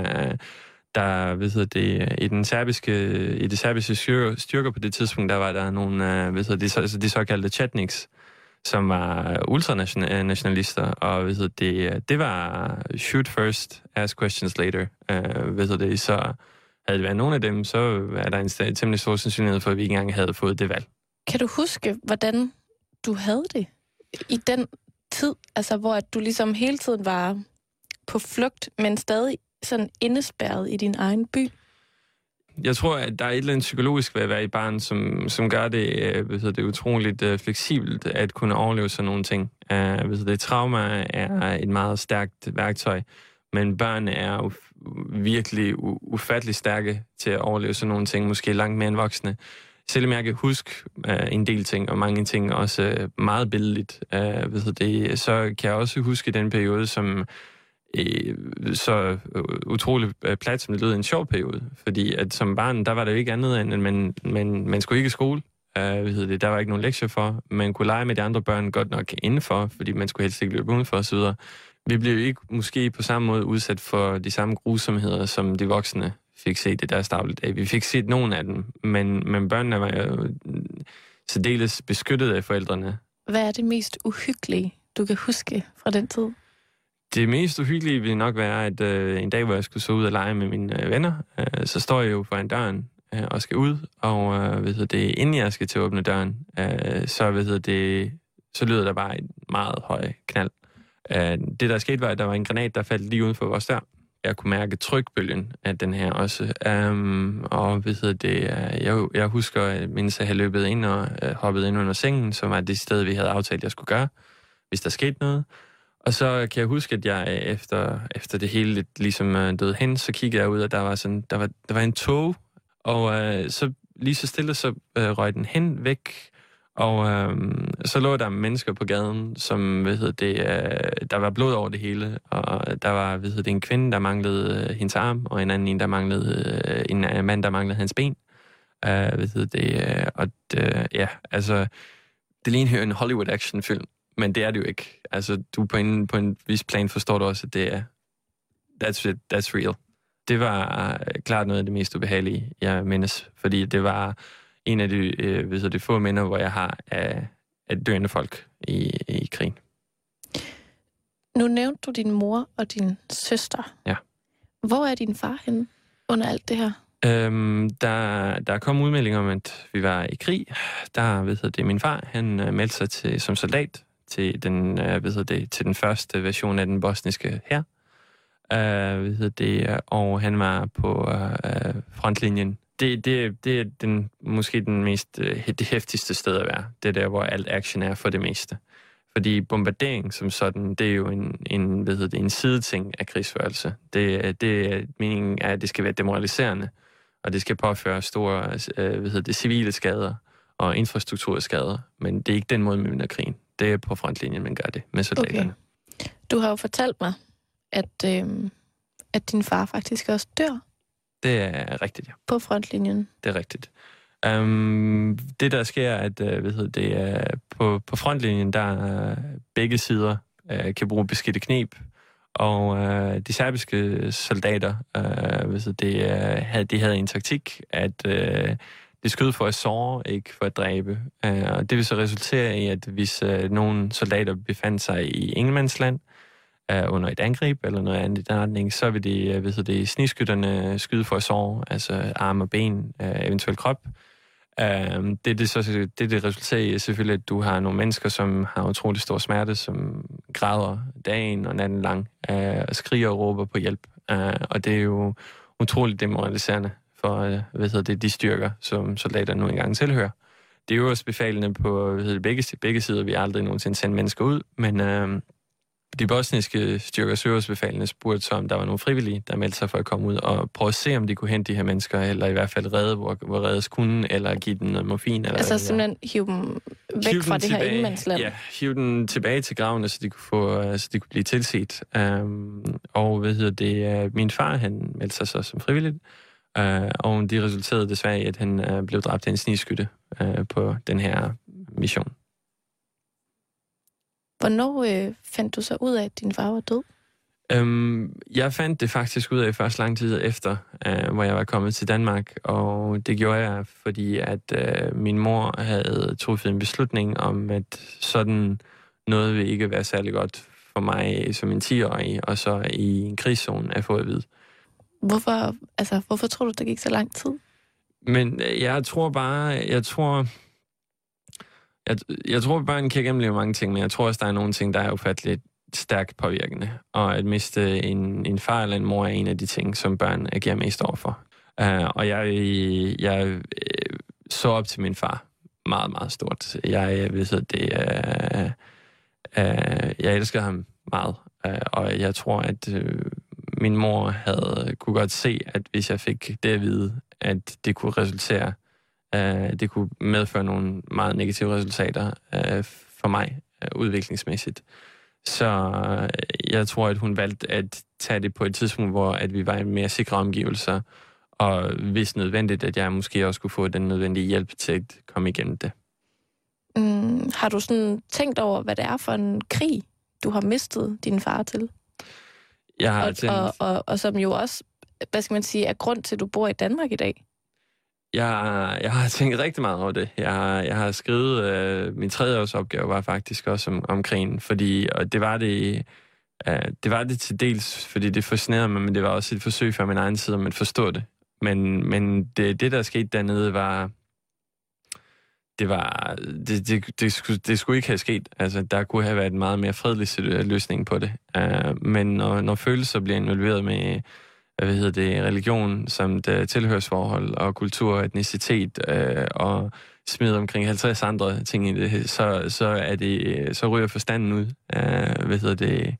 der, ved det, i den serbiske, i det serbiske styrker, på det tidspunkt, der var der nogle, uh, ved det, så, altså de såkaldte chatniks, som var ultranationalister, og ved det, det var shoot first, ask questions later. Uh, ved det, så havde det været nogen af dem, så er der en temmelig stor sandsynlighed for, at vi ikke engang havde fået det valg. Kan du huske, hvordan du havde det i den tid, altså hvor at du ligesom hele tiden var på flugt, men stadig sådan indespærret i din egen by? Jeg tror, at der er et eller andet psykologisk ved at være i barn, som, som gør det, øh, ved det utroligt uh, fleksibelt at kunne overleve sådan nogle ting. Uh, ved det, trauma er et meget stærkt værktøj, men børn er uf- virkelig u- ufattelig stærke til at overleve sådan nogle ting, måske langt mere end voksne. Selvom jeg kan huske uh, en del ting, og mange ting også uh, meget billedligt, øh, uh, ved det, så kan jeg også huske den periode, som øh, så utrolig øh, plat, som det lød en sjov periode. Fordi at som barn, der var der jo ikke andet end, at man, man, man skulle ikke i skole. Uh, hvad hedder det, der var ikke nogen lektier for. Man kunne lege med de andre børn godt nok indenfor, fordi man skulle helst ikke løbe udenfor osv. Vi blev jo ikke måske på samme måde udsat for de samme grusomheder, som de voksne fik set i deres dagligdag. Vi fik set nogle af dem, men, men børnene var jo særdeles beskyttet af forældrene. Hvad er det mest uhyggelige, du kan huske fra den tid? Det mest uhyggelige ville nok være, at øh, en dag, hvor jeg skulle så ud og lege med mine øh, venner, øh, så står jeg jo foran døren øh, og skal ud, og øh, ved det, inden jeg skal til at åbne døren, øh, så, ved det, så lyder der bare en meget høj knald. Øh, det, der skete, var, at der var en granat, der faldt lige uden for vores dør. Jeg kunne mærke trykbølgen af den her også. Um, og ved det, øh, jeg, jeg husker, mens jeg havde løbet ind og uh, hoppet ind under sengen, som var det sted, vi havde aftalt, jeg skulle gøre, hvis der skete noget. Og så kan jeg huske, at jeg øh, efter, efter det hele lidt ligesom uh, døde hen, så kiggede jeg ud, og der var, sådan, der var, der var en tog, og uh, så lige så stille, så uh, røg den hen væk, og øh, så lå der mennesker på gaden, som, hvad hedder det, øh, der var blod over det hele, og der var, hvad hedder det, en kvinde, der manglede øh, hendes arm, og en anden en, der manglede, øh, en øh, mand, der manglede hans ben. Øh, hvad hedder det, øh, og øh, ja, altså, det ligner en Hollywood actionfilm, men det er det jo ikke. Altså, du på en, på en vis plan forstår du også, at det er, that's it, that's real. Det var øh, klart noget af det mest ubehagelige, jeg mindes, fordi det var en af de, øh, ved det få minder, hvor jeg har af, af døende folk i, i krigen. Nu nævnte du din mor og din søster. Ja. Hvor er din far henne under alt det her? Øhm, der, der kom udmeldinger om, at vi var i krig. Der ved det, min far, han uh, meldte sig til, som soldat til den, uh, ved det, til den første version af den bosniske her. Uh, ved det, og han var på uh, frontlinjen. Det, det, det er den, måske den mest, det hæftigste sted at være. Det er der, hvor alt action er for det meste. Fordi bombardering som sådan, det er jo en, en, hvad hedder det, en sideting af krigsførelse. Det, det meningen er, at det skal være demoraliserende, og det skal påføre store hvad hedder det, civile skader og infrastrukturskader. Men det er ikke den måde, man vinder krigen. Det er på frontlinjen, man gør det med soldaterne. Okay. Du har jo fortalt mig, at, øh, at din far faktisk også dør. Det er rigtigt, ja. På frontlinjen. Det er rigtigt. Um, det, der sker, er, at uh, ved det, uh, på, på frontlinjen, der uh, begge sider uh, kan bruge beskidte knep, og uh, de serbiske soldater, uh, ved det, uh, havde, de havde en taktik, at uh, det skød for at såre, ikke for at dræbe. Uh, og det vil så resultere i, at hvis uh, nogle soldater befandt sig i Ingelmandsland, er under et angreb eller noget andet i den retning, så vil de, øh, uh, ved det, sniskytterne skyde for at altså arme og ben, øh, eventuelt krop, Uh, det, det, så, det, det resulterer i selvfølgelig, at du har nogle mennesker, som har utrolig stor smerte, som græder dagen og natten lang, uh, og skriger og råber på hjælp. Uh, og det er jo utroligt demoraliserende for uh, hvad hedder det, de styrker, som soldater nu engang tilhører. Det er jo også befalende på hvad hedder det, begge, begge sider. Vi har aldrig nogensinde sendt mennesker ud, men Øh, de bosniske styrker søgersbefalende spurgte så, om der var nogle frivillige, der meldte sig for at komme ud og prøve at se, om de kunne hente de her mennesker, eller i hvert fald redde, hvor, hvor reddes kunne, eller give dem noget morfin. Eller altså simpelthen hive dem væk hive fra det tilbage, her ingenmandsland? Ja, hive dem tilbage til gravene, så de kunne, få, så de kunne blive tilset. Um, og hvad hedder det, uh, min far, han meldte sig så som frivillig, uh, og de resulterede desværre i, at han uh, blev dræbt af en snigskytte uh, på den her mission. Hvornår øh, fandt du så ud af, at din far var død? Øhm, jeg fandt det faktisk ud af først lang tid efter, øh, hvor jeg var kommet til Danmark, og det gjorde jeg, fordi at øh, min mor havde truffet en beslutning om, at sådan noget vil ikke være særlig godt for mig som en 10-årig, og så i en krigszone at få at vide. Hvorfor, altså, hvorfor tror du, det gik så lang tid? Men øh, jeg tror bare, jeg tror, jeg, jeg tror, børn kan gennemleve mange ting, men jeg tror også, der er nogle ting, der er ufatteligt stærkt påvirkende. Og at miste en, en far eller en mor er en af de ting, som børn agerer mest overfor. Uh, og jeg, jeg øh, så op til min far meget, meget stort. Jeg øh, ved, så, det uh, uh, jeg elsker ham meget. Uh, og jeg tror, at uh, min mor havde kunne godt se, at hvis jeg fik det at vide, at det kunne resultere Uh, det kunne medføre nogle meget negative resultater uh, for mig uh, udviklingsmæssigt. Så uh, jeg tror, at hun valgte at tage det på et tidspunkt, hvor at vi var i mere sikre omgivelser, og hvis nødvendigt, at jeg måske også kunne få den nødvendige hjælp til at komme igennem det. Mm, har du sådan tænkt over, hvad det er for en krig, du har mistet din far til? Jeg har og, tænkt... og, og, og som jo også, hvad skal man sige, er grund til, at du bor i Danmark i dag. Jeg, jeg har tænkt rigtig meget over det. Jeg jeg har skrevet, øh, min tredje års opgave var faktisk også om, om krigen, fordi, og det var det, øh, det var det til dels, fordi det fascinerede mig, men det var også et forsøg fra min egen side om at forstå det. Men, men det, det, der skete dernede, var, det var, det, det, det, skulle, det skulle ikke have sket. Altså, der kunne have været en meget mere fredelig løsning på det. Uh, men når, når følelser bliver involveret med, hvad hedder det, religion, som det tilhørsforhold og kultur og etnicitet øh, og smider omkring 50 andre ting i det, så, så, er det, så ryger forstanden ud. Øh, hvad hedder det?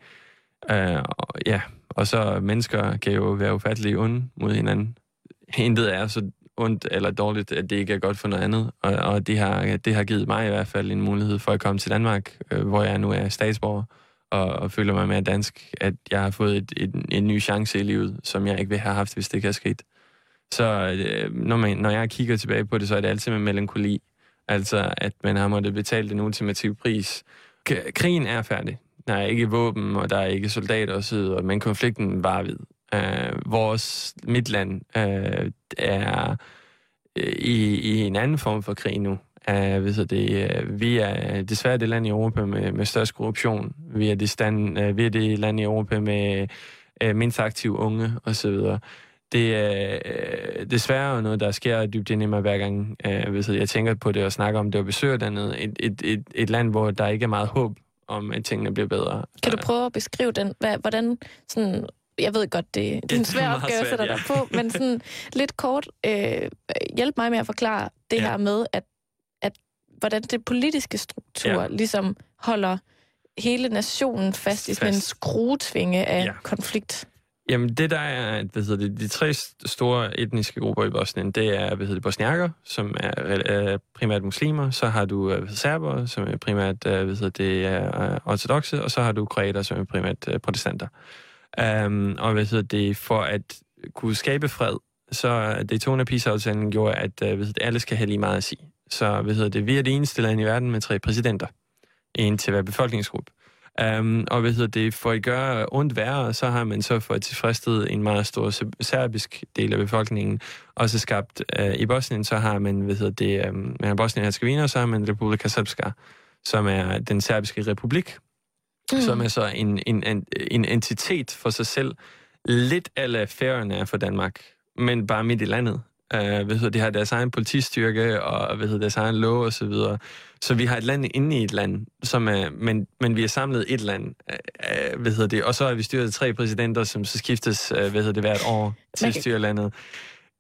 Øh, og, ja, og så mennesker kan jo være ufattelige onde mod hinanden. Intet er så ondt eller dårligt, at det ikke er godt for noget andet. Og, og det, har, det har givet mig i hvert fald en mulighed for at komme til Danmark, øh, hvor jeg nu er statsborger og, og føler mig mere dansk, at jeg har fået et, et, en ny chance i livet, som jeg ikke ville have haft, hvis det ikke havde sket. Så øh, når, man, når jeg kigger tilbage på det, så er det altid med melankoli. Altså, at man har måttet betale den ultimative pris. K- krigen er færdig. Der er ikke våben, og der er ikke soldater osv., men konflikten var ved. Uh, øh, vores midtland uh, er øh, i, i en anden form for krig nu. Uh, ved det, uh, vi er desværre det land i Europa med, med størst korruption. Vi er det, stand, uh, vi er det land i Europa med uh, mindst aktive unge osv. Det er uh, desværre noget, der sker dybt ind i mig hver gang, uh, ved jeg tænker på det og snakker om det og besøger dernede. Et, et, et, et land, hvor der ikke er meget håb om, at tingene bliver bedre. Kan du prøve at beskrive den? Hvordan sådan jeg ved godt, det, det er en svær opgave at sætte dig på, men sådan lidt kort, øh, hjælp mig med at forklare det ja. her med, at hvordan det politiske struktur ja. ligesom holder hele nationen fast, fast. i sådan en skruetvinge af ja. konflikt. Jamen, det der er, hvad hedder det, de tre store etniske grupper i Bosnien, det er, hvad hedder det, bosniakker, som er øh, primært muslimer, så har du øh, serber, som er primært, øh, hvad hedder det, er ortodoxe, og så har du kroater, som er primært øh, protestanter. Um, og hvad hedder det, for at kunne skabe fred, så det tone af peace gjorde, at øh, hvad hedder det, alle skal have lige meget at sige. Så hvad hedder det, vi er det eneste land i verden med tre præsidenter. En til hver befolkningsgruppe. Um, og hvad hedder det, for at gøre ondt værre, så har man så for at tilfredsstille en meget stor serbisk del af befolkningen, også skabt uh, i Bosnien, så har man, hvad hedder det, um, man har Bosnien og Herzegovina, og så har man Republika Srpska, som er den serbiske republik, mm. som er så en, en, en, en entitet for sig selv, lidt af færøerne er for Danmark, men bare midt i landet. Uh, hvad hedder, de har deres egen politistyrke, og hvad hedder, deres egen lov og så videre. Så vi har et land inde i et land, som er, men, men vi er samlet et land, uh, hvad hedder det, og så er vi styret af tre præsidenter, som så skiftes, uh, hvad hedder det, hvert år til Man at kan- styre landet.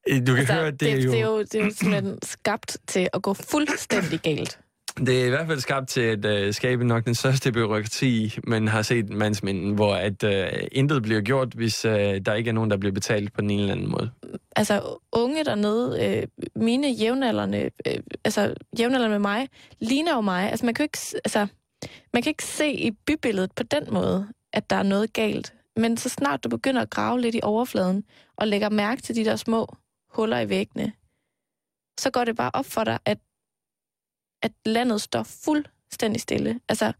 Øh, Du kan Altså, høre, det, er jo... det, er jo, det er jo simpelthen skabt til at gå fuldstændig galt. Det er i hvert fald skabt til at øh, uh, skabe nok den største byråkrati, man har set mandsmænden, hvor at uh, intet bliver gjort, hvis uh, der ikke er nogen, der bliver betalt på den ene eller anden måde. Altså, unge dernede, øh, mine jævnaldrende, øh, altså jævnaldrende med mig, ligner jo mig. Altså, man kan jo ikke, altså, man kan ikke se i bybilledet på den måde, at der er noget galt. Men så snart du begynder at grave lidt i overfladen, og lægger mærke til de der små huller i væggene, så går det bare op for dig, at, at landet står fuldstændig stille. Altså,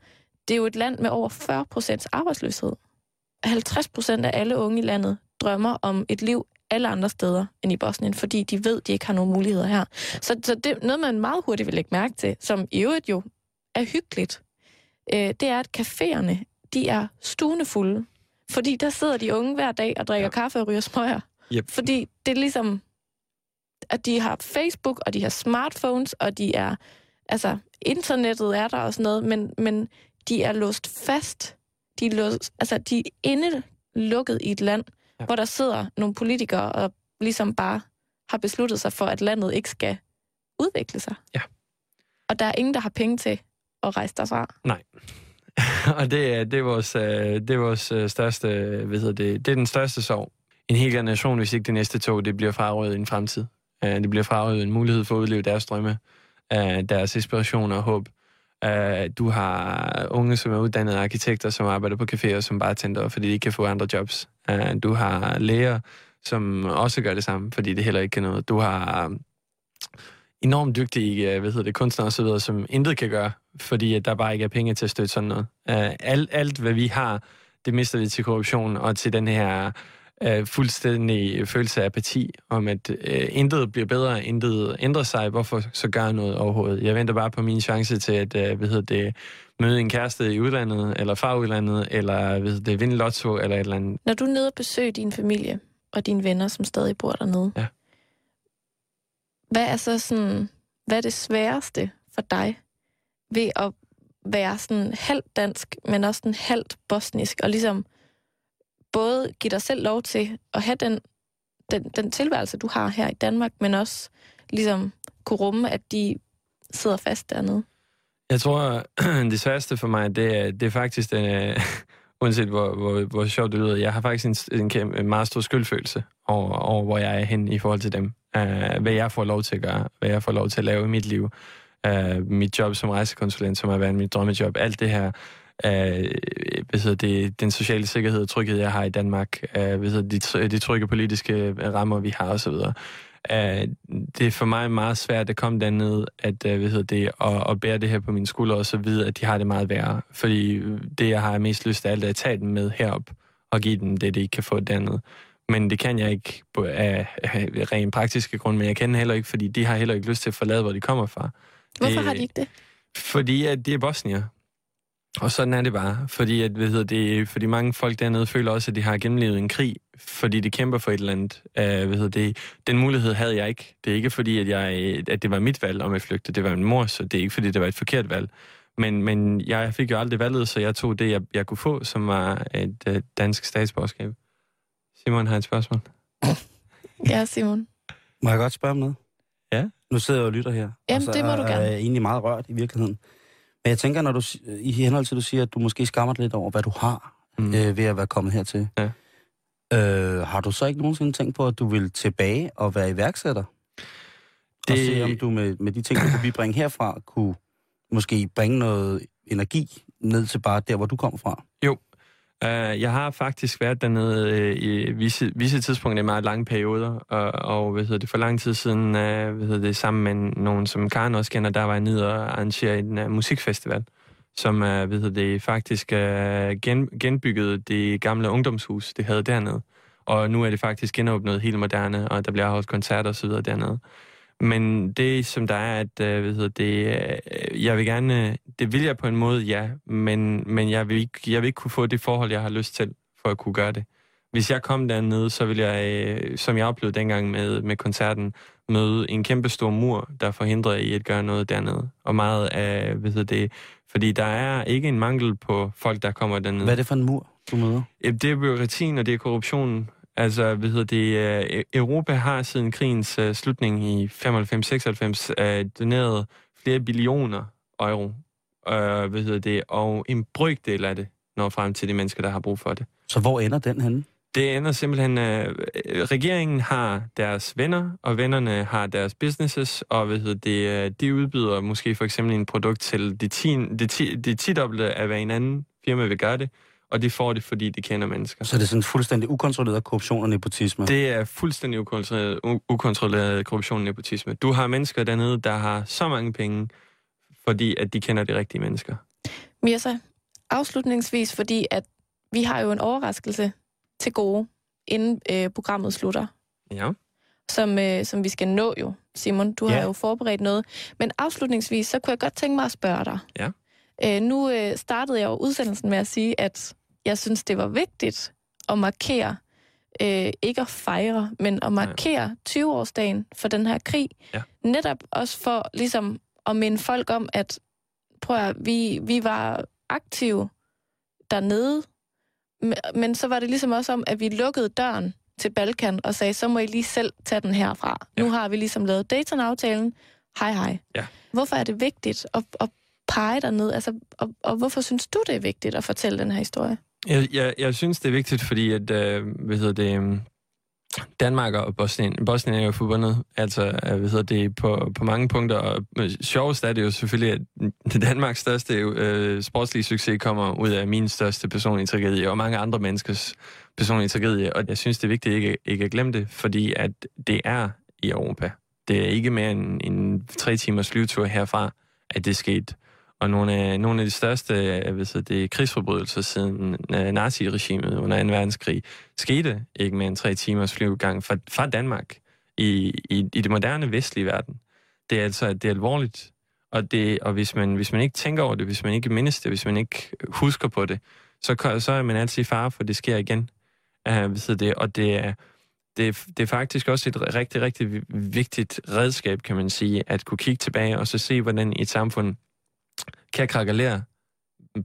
det er jo et land med over 40 procents arbejdsløshed. 50 procent af alle unge i landet drømmer om et liv alle andre steder end i Bosnien, fordi de ved, de ikke har nogen muligheder her. Så, så det er noget, man meget hurtigt vil lægge mærke til, som i øvrigt jo er hyggeligt, øh, det er, at caféerne, de er stuende fulde. Fordi der sidder de unge hver dag og drikker ja. kaffe og ryger smøger. Yep. Fordi det er ligesom, at de har Facebook, og de har smartphones, og de er, altså, internettet er der og sådan noget, men, men de er låst fast. De er, låst, altså, de er indelukket i et land, Ja. hvor der sidder nogle politikere og ligesom bare har besluttet sig for, at landet ikke skal udvikle sig. Ja. Og der er ingen, der har penge til at rejse derfra. og det er, det er vores, øh, det er vores øh, største, øh, hvad hedder det, det er den største sorg. En hel generation, hvis ikke det næste tog, det bliver frarøvet en fremtid. Det bliver frarøvet en mulighed for at udleve deres drømme, øh, deres inspiration og håb. Øh, du har unge, som er uddannede arkitekter, som arbejder på caféer som bartender, fordi de ikke kan få andre jobs. Øh, du har læger, som også gør det samme, fordi det heller ikke kan noget. Du har øh, enormt dygtige øh, hvad hedder det, kunstnere og så videre, som intet kan gøre, fordi at der bare ikke er penge til at støtte sådan noget. Uh, alt, alt, hvad vi har, det mister vi til korruption og til den her uh, fuldstændig følelse af apati, om at uh, intet bliver bedre, intet ændrer sig, hvorfor så gøre noget overhovedet. Jeg venter bare på min chance til at uh, hvad hedder det, møde en kæreste i udlandet, eller fra udlandet, eller hvad hedder det, vinde lotto, eller et eller andet. Når du er nede og besøger din familie og dine venner, som stadig bor dernede, Ja. hvad er så sådan, hvad er det sværeste for dig ved at være sådan halvt dansk, men også sådan halvt bosnisk, og ligesom både give dig selv lov til at have den, den, den tilværelse, du har her i Danmark, men også ligesom kunne rumme, at de sidder fast dernede. Jeg tror, det sværeste for mig, det er, det er faktisk, den, uh, øh, uanset hvor, hvor, hvor sjovt det lyder, jeg har faktisk en, en, kæmpe, en meget stor skyldfølelse over, over, hvor jeg er hen i forhold til dem. Uh, hvad jeg får lov til at gøre, hvad jeg får lov til at lave i mit liv. Uh, mit job som rejsekonsulent, som har været mit drømmejob, alt det her, uh, hvad hedder det, den sociale sikkerhed og tryghed, jeg har i Danmark, uh, hvad hedder de, de trygge politiske rammer, vi har osv., det er for mig meget svært at komme derned, at, uh, hvad hedder det, og, og bære det her på mine skuldre, og så vide, at de har det meget værre. Fordi det, jeg har mest lyst til alt, er at tage dem med herop, og give dem det, de ikke kan få dernede. Men det kan jeg ikke af, af rent praktiske grunde, men jeg kan heller ikke, fordi de har heller ikke lyst til at forlade, hvor de kommer fra. Hvorfor Det- har de ikke det? Fordi at de er bosnier. Og sådan er det bare. Fordi, at, hvad hedder det, fordi mange folk dernede føler også, at de har gennemlevet en krig, fordi de kæmper for et eller andet. Uh, hvad hedder det, den mulighed havde jeg ikke. Det er ikke fordi, at, jeg, at det var mit valg om at flygte. Det var min mor, så det er ikke fordi, det var et forkert valg. Men, men jeg fik jo aldrig valget, så jeg tog det, jeg, jeg kunne få, som var et uh, dansk statsborgerskab. Simon har et spørgsmål. Ja, Simon. Må jeg godt spørge om noget? Ja. Nu sidder jeg og lytter her. Jamen, og så det må du er gerne. jeg egentlig meget rørt i virkeligheden. Men jeg tænker, når du, i henhold til, du siger, at du måske skammer dig lidt over, hvad du har Mm. øh, ved at være kommet hertil. Ja. Øh, har du så ikke nogensinde tænkt på, at du vil tilbage og være iværksætter? Det... Og se, om du med, med de ting, du kunne bibringe herfra, kunne måske bringe noget energi ned til bare der, hvor du kommer fra. Uh, jeg har faktisk været dernede uh, i visse, visse tidspunkter i meget lange perioder, og, og hvad hedder det, for lang tid siden, uh, hvad hedder det, sammen med nogen, som Karen også kender, der var jeg nede og arrangere en uh, musikfestival, som uh, hvad hedder det, faktisk uh, gen, genbyggede det gamle ungdomshus, det havde dernede. Og nu er det faktisk genåbnet helt moderne, og der bliver holdt koncerter osv. dernede. Men det, som der er, at øh, hvad hedder det, øh, jeg vil gerne, det vil jeg på en måde, ja, men, men jeg, vil ikke, jeg vil ikke kunne få det forhold, jeg har lyst til, for at kunne gøre det. Hvis jeg kom dernede, så ville jeg, øh, som jeg oplevede dengang med, med koncerten, møde en kæmpe stor mur, der forhindrer i at gøre noget dernede. Og meget af, hvad hedder det, fordi der er ikke en mangel på folk, der kommer dernede. Hvad er det for en mur, du møder? Det er byråkratien, og det er korruptionen. Altså, hvad hedder det, øh, Europa har siden krigens uh, slutning i 95-96 uh, doneret flere billioner euro, uh, hvad hedder det, og en brøkdel af det når frem til de mennesker, der har brug for det. Så hvor ender den henne? Det ender simpelthen, uh, regeringen har deres venner, og vennerne har deres businesses, og hvad hedder det, uh, de udbyder måske for eksempel en produkt til de, ti, de, ti, de tidobbelte af, hvad en anden firma vil gøre det, og de får det, fordi de kender mennesker. Så det er sådan fuldstændig ukontrolleret korruption og nepotisme? Det er fuldstændig ukontrolleret, u- ukontrolleret korruption og nepotisme. Du har mennesker dernede, der har så mange penge, fordi at de kender de rigtige mennesker. Mirza, afslutningsvis, fordi at vi har jo en overraskelse til gode, inden øh, programmet slutter, Ja. som, øh, som vi skal nå jo. Simon, du Ja. har jo forberedt noget. Men afslutningsvis, så kunne jeg godt tænke mig at spørge dig. Ja. Øh, nu øh, startede jeg jo udsendelsen med at sige, at jeg synes, det var vigtigt at markere, øh, ikke at fejre, men at markere 20-årsdagen for den her krig. Ja. Netop også for ligesom at minde folk om, at prøv at, vi, vi var aktive dernede, men- men så var det ligesom også om, at vi lukkede døren til Balkan og sagde, så må I lige selv tage den herfra. Ja. Nu har vi ligesom lavet Dayton-aftalen. Hej hej. Ja. Hvorfor er det vigtigt at, at pege ned Altså, og, og hvorfor synes du, det er vigtigt at fortælle den her historie? Jeg, jeg, jeg synes, det er vigtigt, fordi at, øh, hvad hedder det, øhm, Danmark og Bosnien, Bosnien er jo forbundet, altså, øh, hvad hedder det, på, på mange punkter, og øh, sjovest er det jo selvfølgelig, at Danmarks største øh, sportslige succes kommer ud af min største personlige tragedie, og mange andre menneskers personlige tragedie, og jeg synes, det er vigtigt ikke, ikke at glemme det, fordi at det er i Europa. Det er ikke mere end en tre timers flyvetur herfra, at det skete. Og nogle af, nogle af de største øh, hvis det er det, krigsforbrydelser siden øh, naziregimet under 2. verdenskrig skete ikke mere end tre timers flyvegang fra, fra Danmark i, i, i det moderne vestlige verden. Det er altså det er alvorligt, og, det, og hvis, man, hvis man ikke tænker over det, hvis man ikke mindes det, hvis man ikke husker på det, så, så er man altid i fare for, at det sker igen. Øh, uh, hvis det, og det er, det, det er faktisk også et rigtig, rigtig vigtigt redskab, kan man sige, at kunne kigge tilbage og så se, hvordan et samfund kan krakalere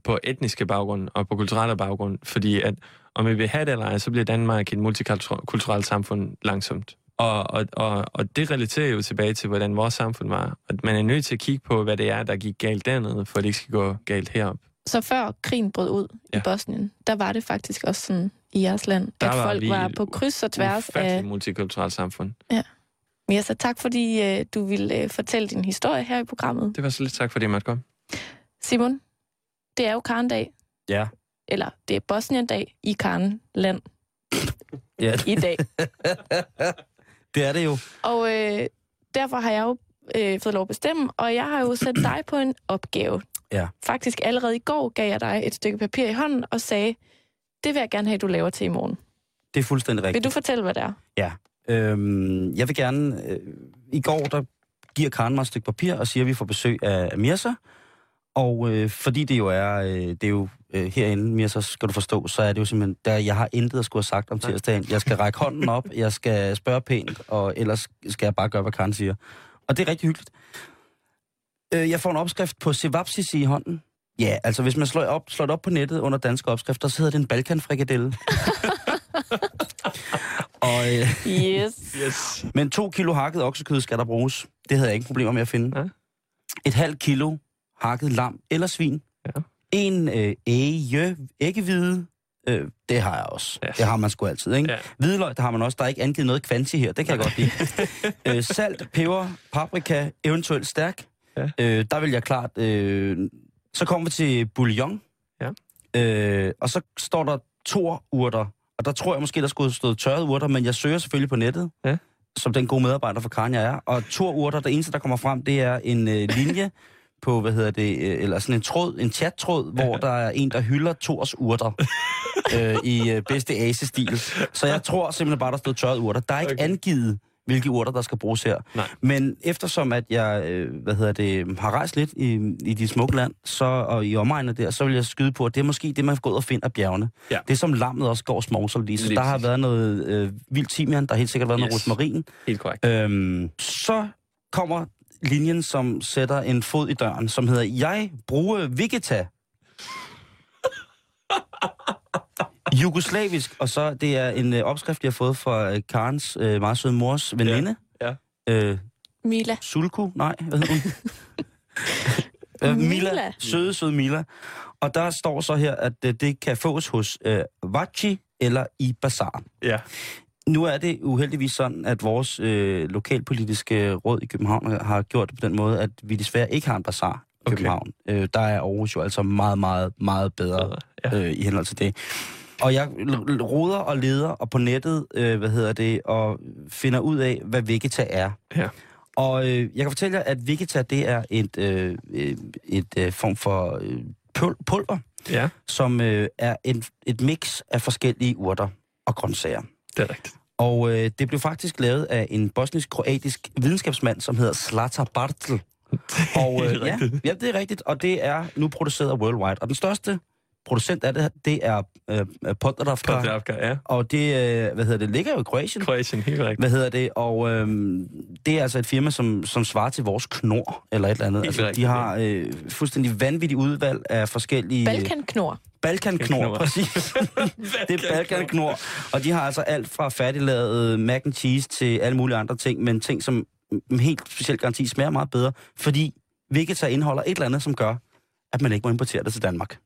på etniske baggrund og på kulturelle baggrund, fordi at om vi vil have det eller ej, så bliver Danmark et multikulturelt samfund langsomt. Og, og, og, og det relaterer jo tilbage til, hvordan vores samfund var. Og man er nødt til at kigge på, hvad det er, der gik galt dernede, for at det ikke skal gå galt herop. Så før krigen brød ud ja. Ja. i Bosnien, der var det faktisk også sådan i jeres land, Der at var folk var på kryds og tværs af... Ufatteligt multikulturelt samfund. Mirza, tak fordi øh, du ville øh, fortælle din historie her i programmet. Det var så lidt tak, fordi jeg måtte komme. Simon, det er jo Karndag, Ja. eller det er Bosnien-dag i Karnland ja. i dag. Det er det jo. Og øh, derfor har jeg jo øh, fået lov at bestemme, og jeg har jo sat dig på en opgave. Ja. Faktisk allerede i går gav jeg dig et stykke papir i hånden og sagde, det vil jeg gerne have, du laver til i morgen. Det er fuldstændig rigtigt. Vil du fortælle, hvad det er? Ja. Øhm, jeg vil gerne... Øh, I går, der giver Karen mig et stykke papir og siger, at vi får besøg af Mirsa. Og øh, fordi det jo er, øh, det er jo øh, herinde, Mirsa, skal du forstå, så er det jo simpelthen, der, jeg har intet at skulle have sagt om tirsdagen. Jeg skal række hånden op, jeg skal spørge pænt, og ellers skal jeg bare gøre, hvad Karen siger. Og det er rigtig hyggeligt. Øh, jeg får en opskrift på Sevapsisi i hånden. Ja, altså hvis man slår, op, slår det op på nettet under danske opskrifter, så hedder det en balkanfrikadelle. og, øh, Yes. Yes. men to kilo hakket oksekød skal der bruges. Det havde jeg ikke problemer med at finde. Ja. Et halvt kilo hakket lam eller svin. Ja. En øh, æge, æggehvide. Øh, det har jeg også. Ja. Det har man sgu altid, ikke? Ja. Hvidløg, der har man også. Der er ikke angivet noget kvanti her. Det kan jeg godt lide. øh, salt, peber, paprika, eventuelt stærk. Ja. Øh, der vil jeg klart... Øh, så kommer vi til bouillon. Ja. Øh, og så står der urter. Og der tror jeg måske, der skulle have stået tørrede urter, men jeg søger selvfølgelig på nettet. Ja. Som den gode medarbejder for Karen, jeg er. Og urter, det eneste, der kommer frem, det er en øh, linje på, hvad hedder det, øh, eller sådan en tråd, en chat-tråd, hvor der er en, der hylder Tors urter øh, i øh, bedste ase-stil. Så jeg tror simpelthen bare, der stod tørrede urter. Der er ikke Okay. angivet hvilke urter, der skal bruges her. Nej. Men eftersom at jeg øh, hvad hedder det, har rejst lidt i, i de smukke land, så, og i omegnet der, så vil jeg skyde på, at det er måske det, man går ud og finder af bjergene. Ja. Det er som lammet også går smovser lige. Så Lige der har været noget øh, vildt timian, der har helt sikkert været yes. noget rosmarin. Helt korrekt. Øhm, så kommer linjen, som sætter en fod i døren, som hedder, jeg bruger Vegeta. Jugoslavisk, og så det er en øh, opskrift, jeg har fået fra øh, Karens øh, meget søde mors veninde. ja. Øh, Mila. Sulku? Nej, hvad hedder hun? øh, Mila. Mila. Søde, søde Mila. Og der står så her, at øh, det kan fås hos øh, Vachi eller i Bazaar. Ja. Nu er det uheldigvis sådan, at vores øh, lokalpolitiske råd i København har- har gjort det på den måde, at vi desværre ikke har en bazar i Okay. København. Øh, der er Aarhus jo altså meget, meget, meget bedre Ja. øh, i henhold til det. Og jeg roder og leder og på nettet, øh, hvad hedder det, og finder ud af, hvad Vegeta er. Ja. Og øh, jeg kan fortælle jer, at Vegeta, det er et, øh, øh, et øh, form for øh, pul- pulver, Ja, som øh, er en, et mix af forskellige urter og grøntsager. Det er rigtigt. Og øh, det blev faktisk lavet af en bosnisk-kroatisk videnskabsmand, som hedder Zlata Bartl. Og, øh, ja, ja, det er rigtigt. Og det er nu produceret worldwide. Og den største producent af det, det er øh, Podravka. Podravka, ja. Og det, øh, hvad hedder det, ligger jo i Kroatien. Kroatien, helt rigtigt. Hvad hedder det? Og øhm, det er altså et firma, som, som svarer til vores knor, eller et eller andet. Helt Altså, de har øh, fuldstændig vanvittigt udvalg af forskellige... Balkanknor. Balkanknor, præcis. det er Balkanknor. Og de har altså alt fra færdiglavet mac and cheese til alle mulige andre ting, men ting, som helt specielt garanti smager meget bedre, fordi Vegeta indeholder et eller andet, som gør, at man ikke må importere det til Danmark.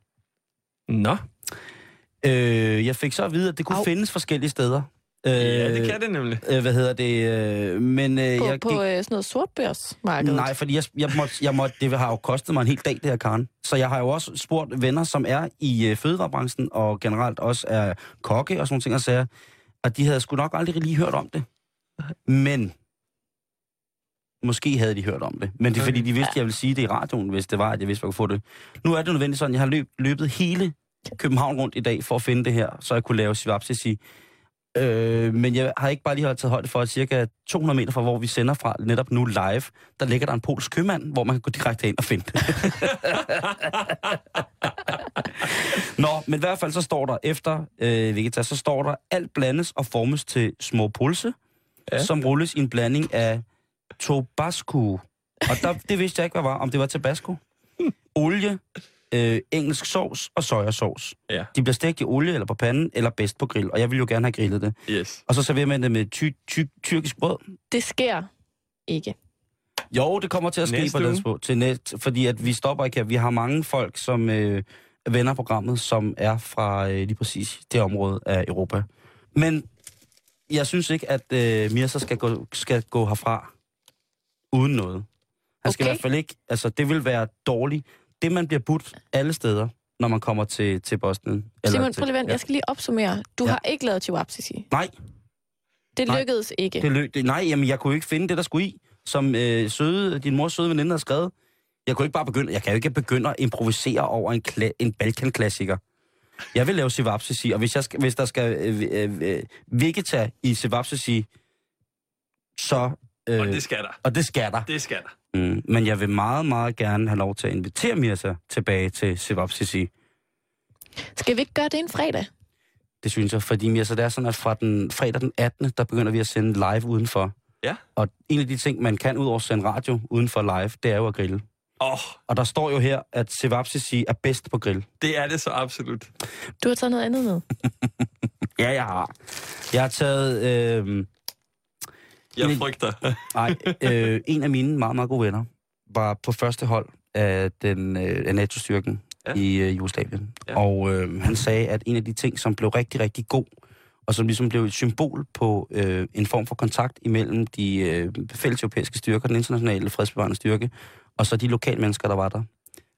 Nå, Øh, jeg fik så at vide, at det kunne Au. Findes forskellige steder. Øh, ja, det kan det nemlig. Øh, hvad hedder det? Øh, men øh, På, jeg på gik... øh, sådan noget sortbørsmarked. Nej, fordi jeg, jeg, måtte, jeg måtte, det har jo kostet mig en hel dag, det her, Karen. Så jeg har jo også spurgt venner, som er i øh, fødevarebranchen, og generelt også er kokke og sådan nogle ting, og sager, og de havde sgu nok aldrig lige hørt om det. Men måske havde de hørt om det. Men det er fordi, de vidste, at jeg ville sige det i radioen, hvis det var, at jeg vidste, at jeg kunne få det. Nu er det nødvendigt sådan, jeg har løb, løbet hele København rundt i dag for at finde det her, så jeg kunne lave Sivapsisi. Øh, men jeg har ikke bare lige taget højde for, at cirka 200 meter fra, hvor vi sender fra netop nu live, der ligger der en polsk købmand, hvor man kan gå direkte ind og finde det. Nå, men i hvert fald så står der efter øh, Vegeta, så står der, alt blandes og formes til små pulse, ja. som rulles i en blanding af Tabasco. Og der, det vidste jeg ikke, hvad var, om det var Tabasco. Olie, øh, engelsk sovs og sojasauce. Ja. De bliver stegt i olie eller på panden, eller bedst på grill. Og jeg vil jo gerne have grillet det. Yes. Og så serverer man det med ty, ty, tyrkisk brød. Det sker ikke. Jo, det kommer til at ske Næste på uge. på, til næst, fordi at vi stopper ikke her. Vi har mange folk, som øh, vender programmet, som er fra øh, lige præcis det område af Europa. Men jeg synes ikke, at øh, Mirza skal gå, skal gå herfra uden noget. Han skal Okay. i hvert fald ikke, altså det vil være dårligt. Det, man bliver budt alle steder, når man kommer til, til Bosnien. Simon, til, prøv lige at vente. Jeg skal lige opsummere. Du Ja. har ikke lavet Chihuahua Nej, Det Nej. lykkedes ikke. Det løg, det, nej, jamen, jeg kunne ikke finde det, der skulle i, som øh, søde, din mors søde veninde har skrevet. Jeg kunne ikke bare begynde, jeg kan jo ikke begynde at improvisere over en, kla, en Balkan-klassiker. Jeg vil lave Sivapsisi, og hvis, jeg skal, hvis der skal øh, øh, øh, Vegeta i Sivapsisi, så... Øh, Og det skal der. og det skal der. Det skal der. Mm, men jeg vil meget, meget gerne have lov til at invitere Mirza tilbage til Sivapsisi. Skal vi ikke gøre det en fredag? Det synes jeg, fordi Mirza, det er sådan, at fra den fredag den 18., der begynder vi at sende live udenfor. Ja. Og en af de ting, man kan ud over at sende radio udenfor live, det er jo at grille. Åh, oh, Og der står jo her, at Sevapsisi er bedst på grill. det er det så absolut. Du har taget noget andet med. Ja, jeg har. Jeg har taget... Øh, Jeg frygter. nej, øh, en af mine meget, meget gode venner var på første hold af, den, øh, af NATO-styrken Ja. i øh, Jugoslavien. Ja. Og øh, han sagde, at en af de ting, som blev rigtig, rigtig god, og som ligesom blev et symbol på øh, en form for kontakt imellem de øh, fælles europæiske styrker, den internationale fredsbevarende styrke, og så de lokale mennesker, der var der.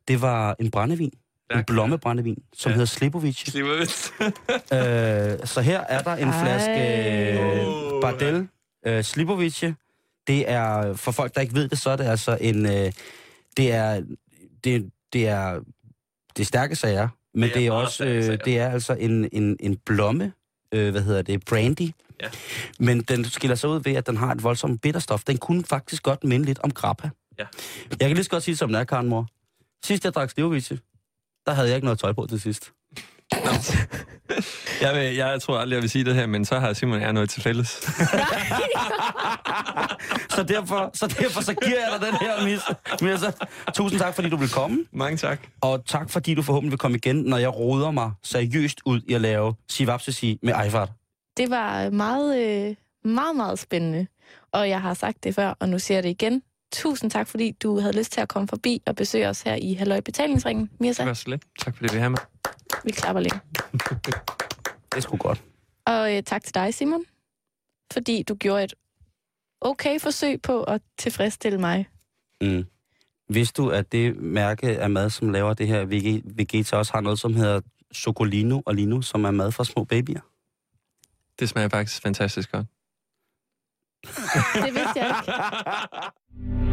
Det var en brændevin. En blommebrændevin, som Ja. hedder Slipovic. Slipper vist. Øh, så her er der en Ej. flaske øh, Bardel øh, Slipovic. Det er, for folk, der ikke ved det, så er det altså en... Øh, det er... Det, det er det er stærke sager, men Det er det er, også øh, det er altså en, en, en blomme, øh, hvad hedder det, brandy, Ja. Men den skiller sig ud ved, at den har et voldsomt bitterstof. Den kunne faktisk godt minde lidt om grappa. Ja. Jeg kan lige så godt sige, som den er, Karen Mor. Sidst jeg drak stivvise, der havde jeg ikke noget tøj på til sidst. Jeg, vil, jeg tror aldrig, jeg vil sige det her, men så har Simon jeg noget til fælles. Så derfor, så derfor så giver jeg dig den her mis. Mirza. Tusind tak, fordi du vil komme. Mange tak. Og tak, fordi du forhåbentlig vil komme igen, når jeg roder mig seriøst ud i at lave Sivapsisi med Eifert. Det var meget, øh, meget, meget spændende. Og jeg har sagt det før, og nu siger jeg det igen. Tusind tak, fordi du havde lyst til at komme forbi og besøge os her i Halløj Betalingsringen. Mirza, Det var så lidt. Tak fordi vi er her med. vi klapper lidt. Det er sgu godt. Og øh, tak til dig, Simon, fordi du gjorde et okay forsøg på at tilfredsstille mig. Mm. Vidste du, at det mærke af mad, som laver det her Vegeta, også har noget, som hedder Socolino og Lino, som er mad fra små babyer? Det smager faktisk fantastisk godt. Det vidste jeg ikke.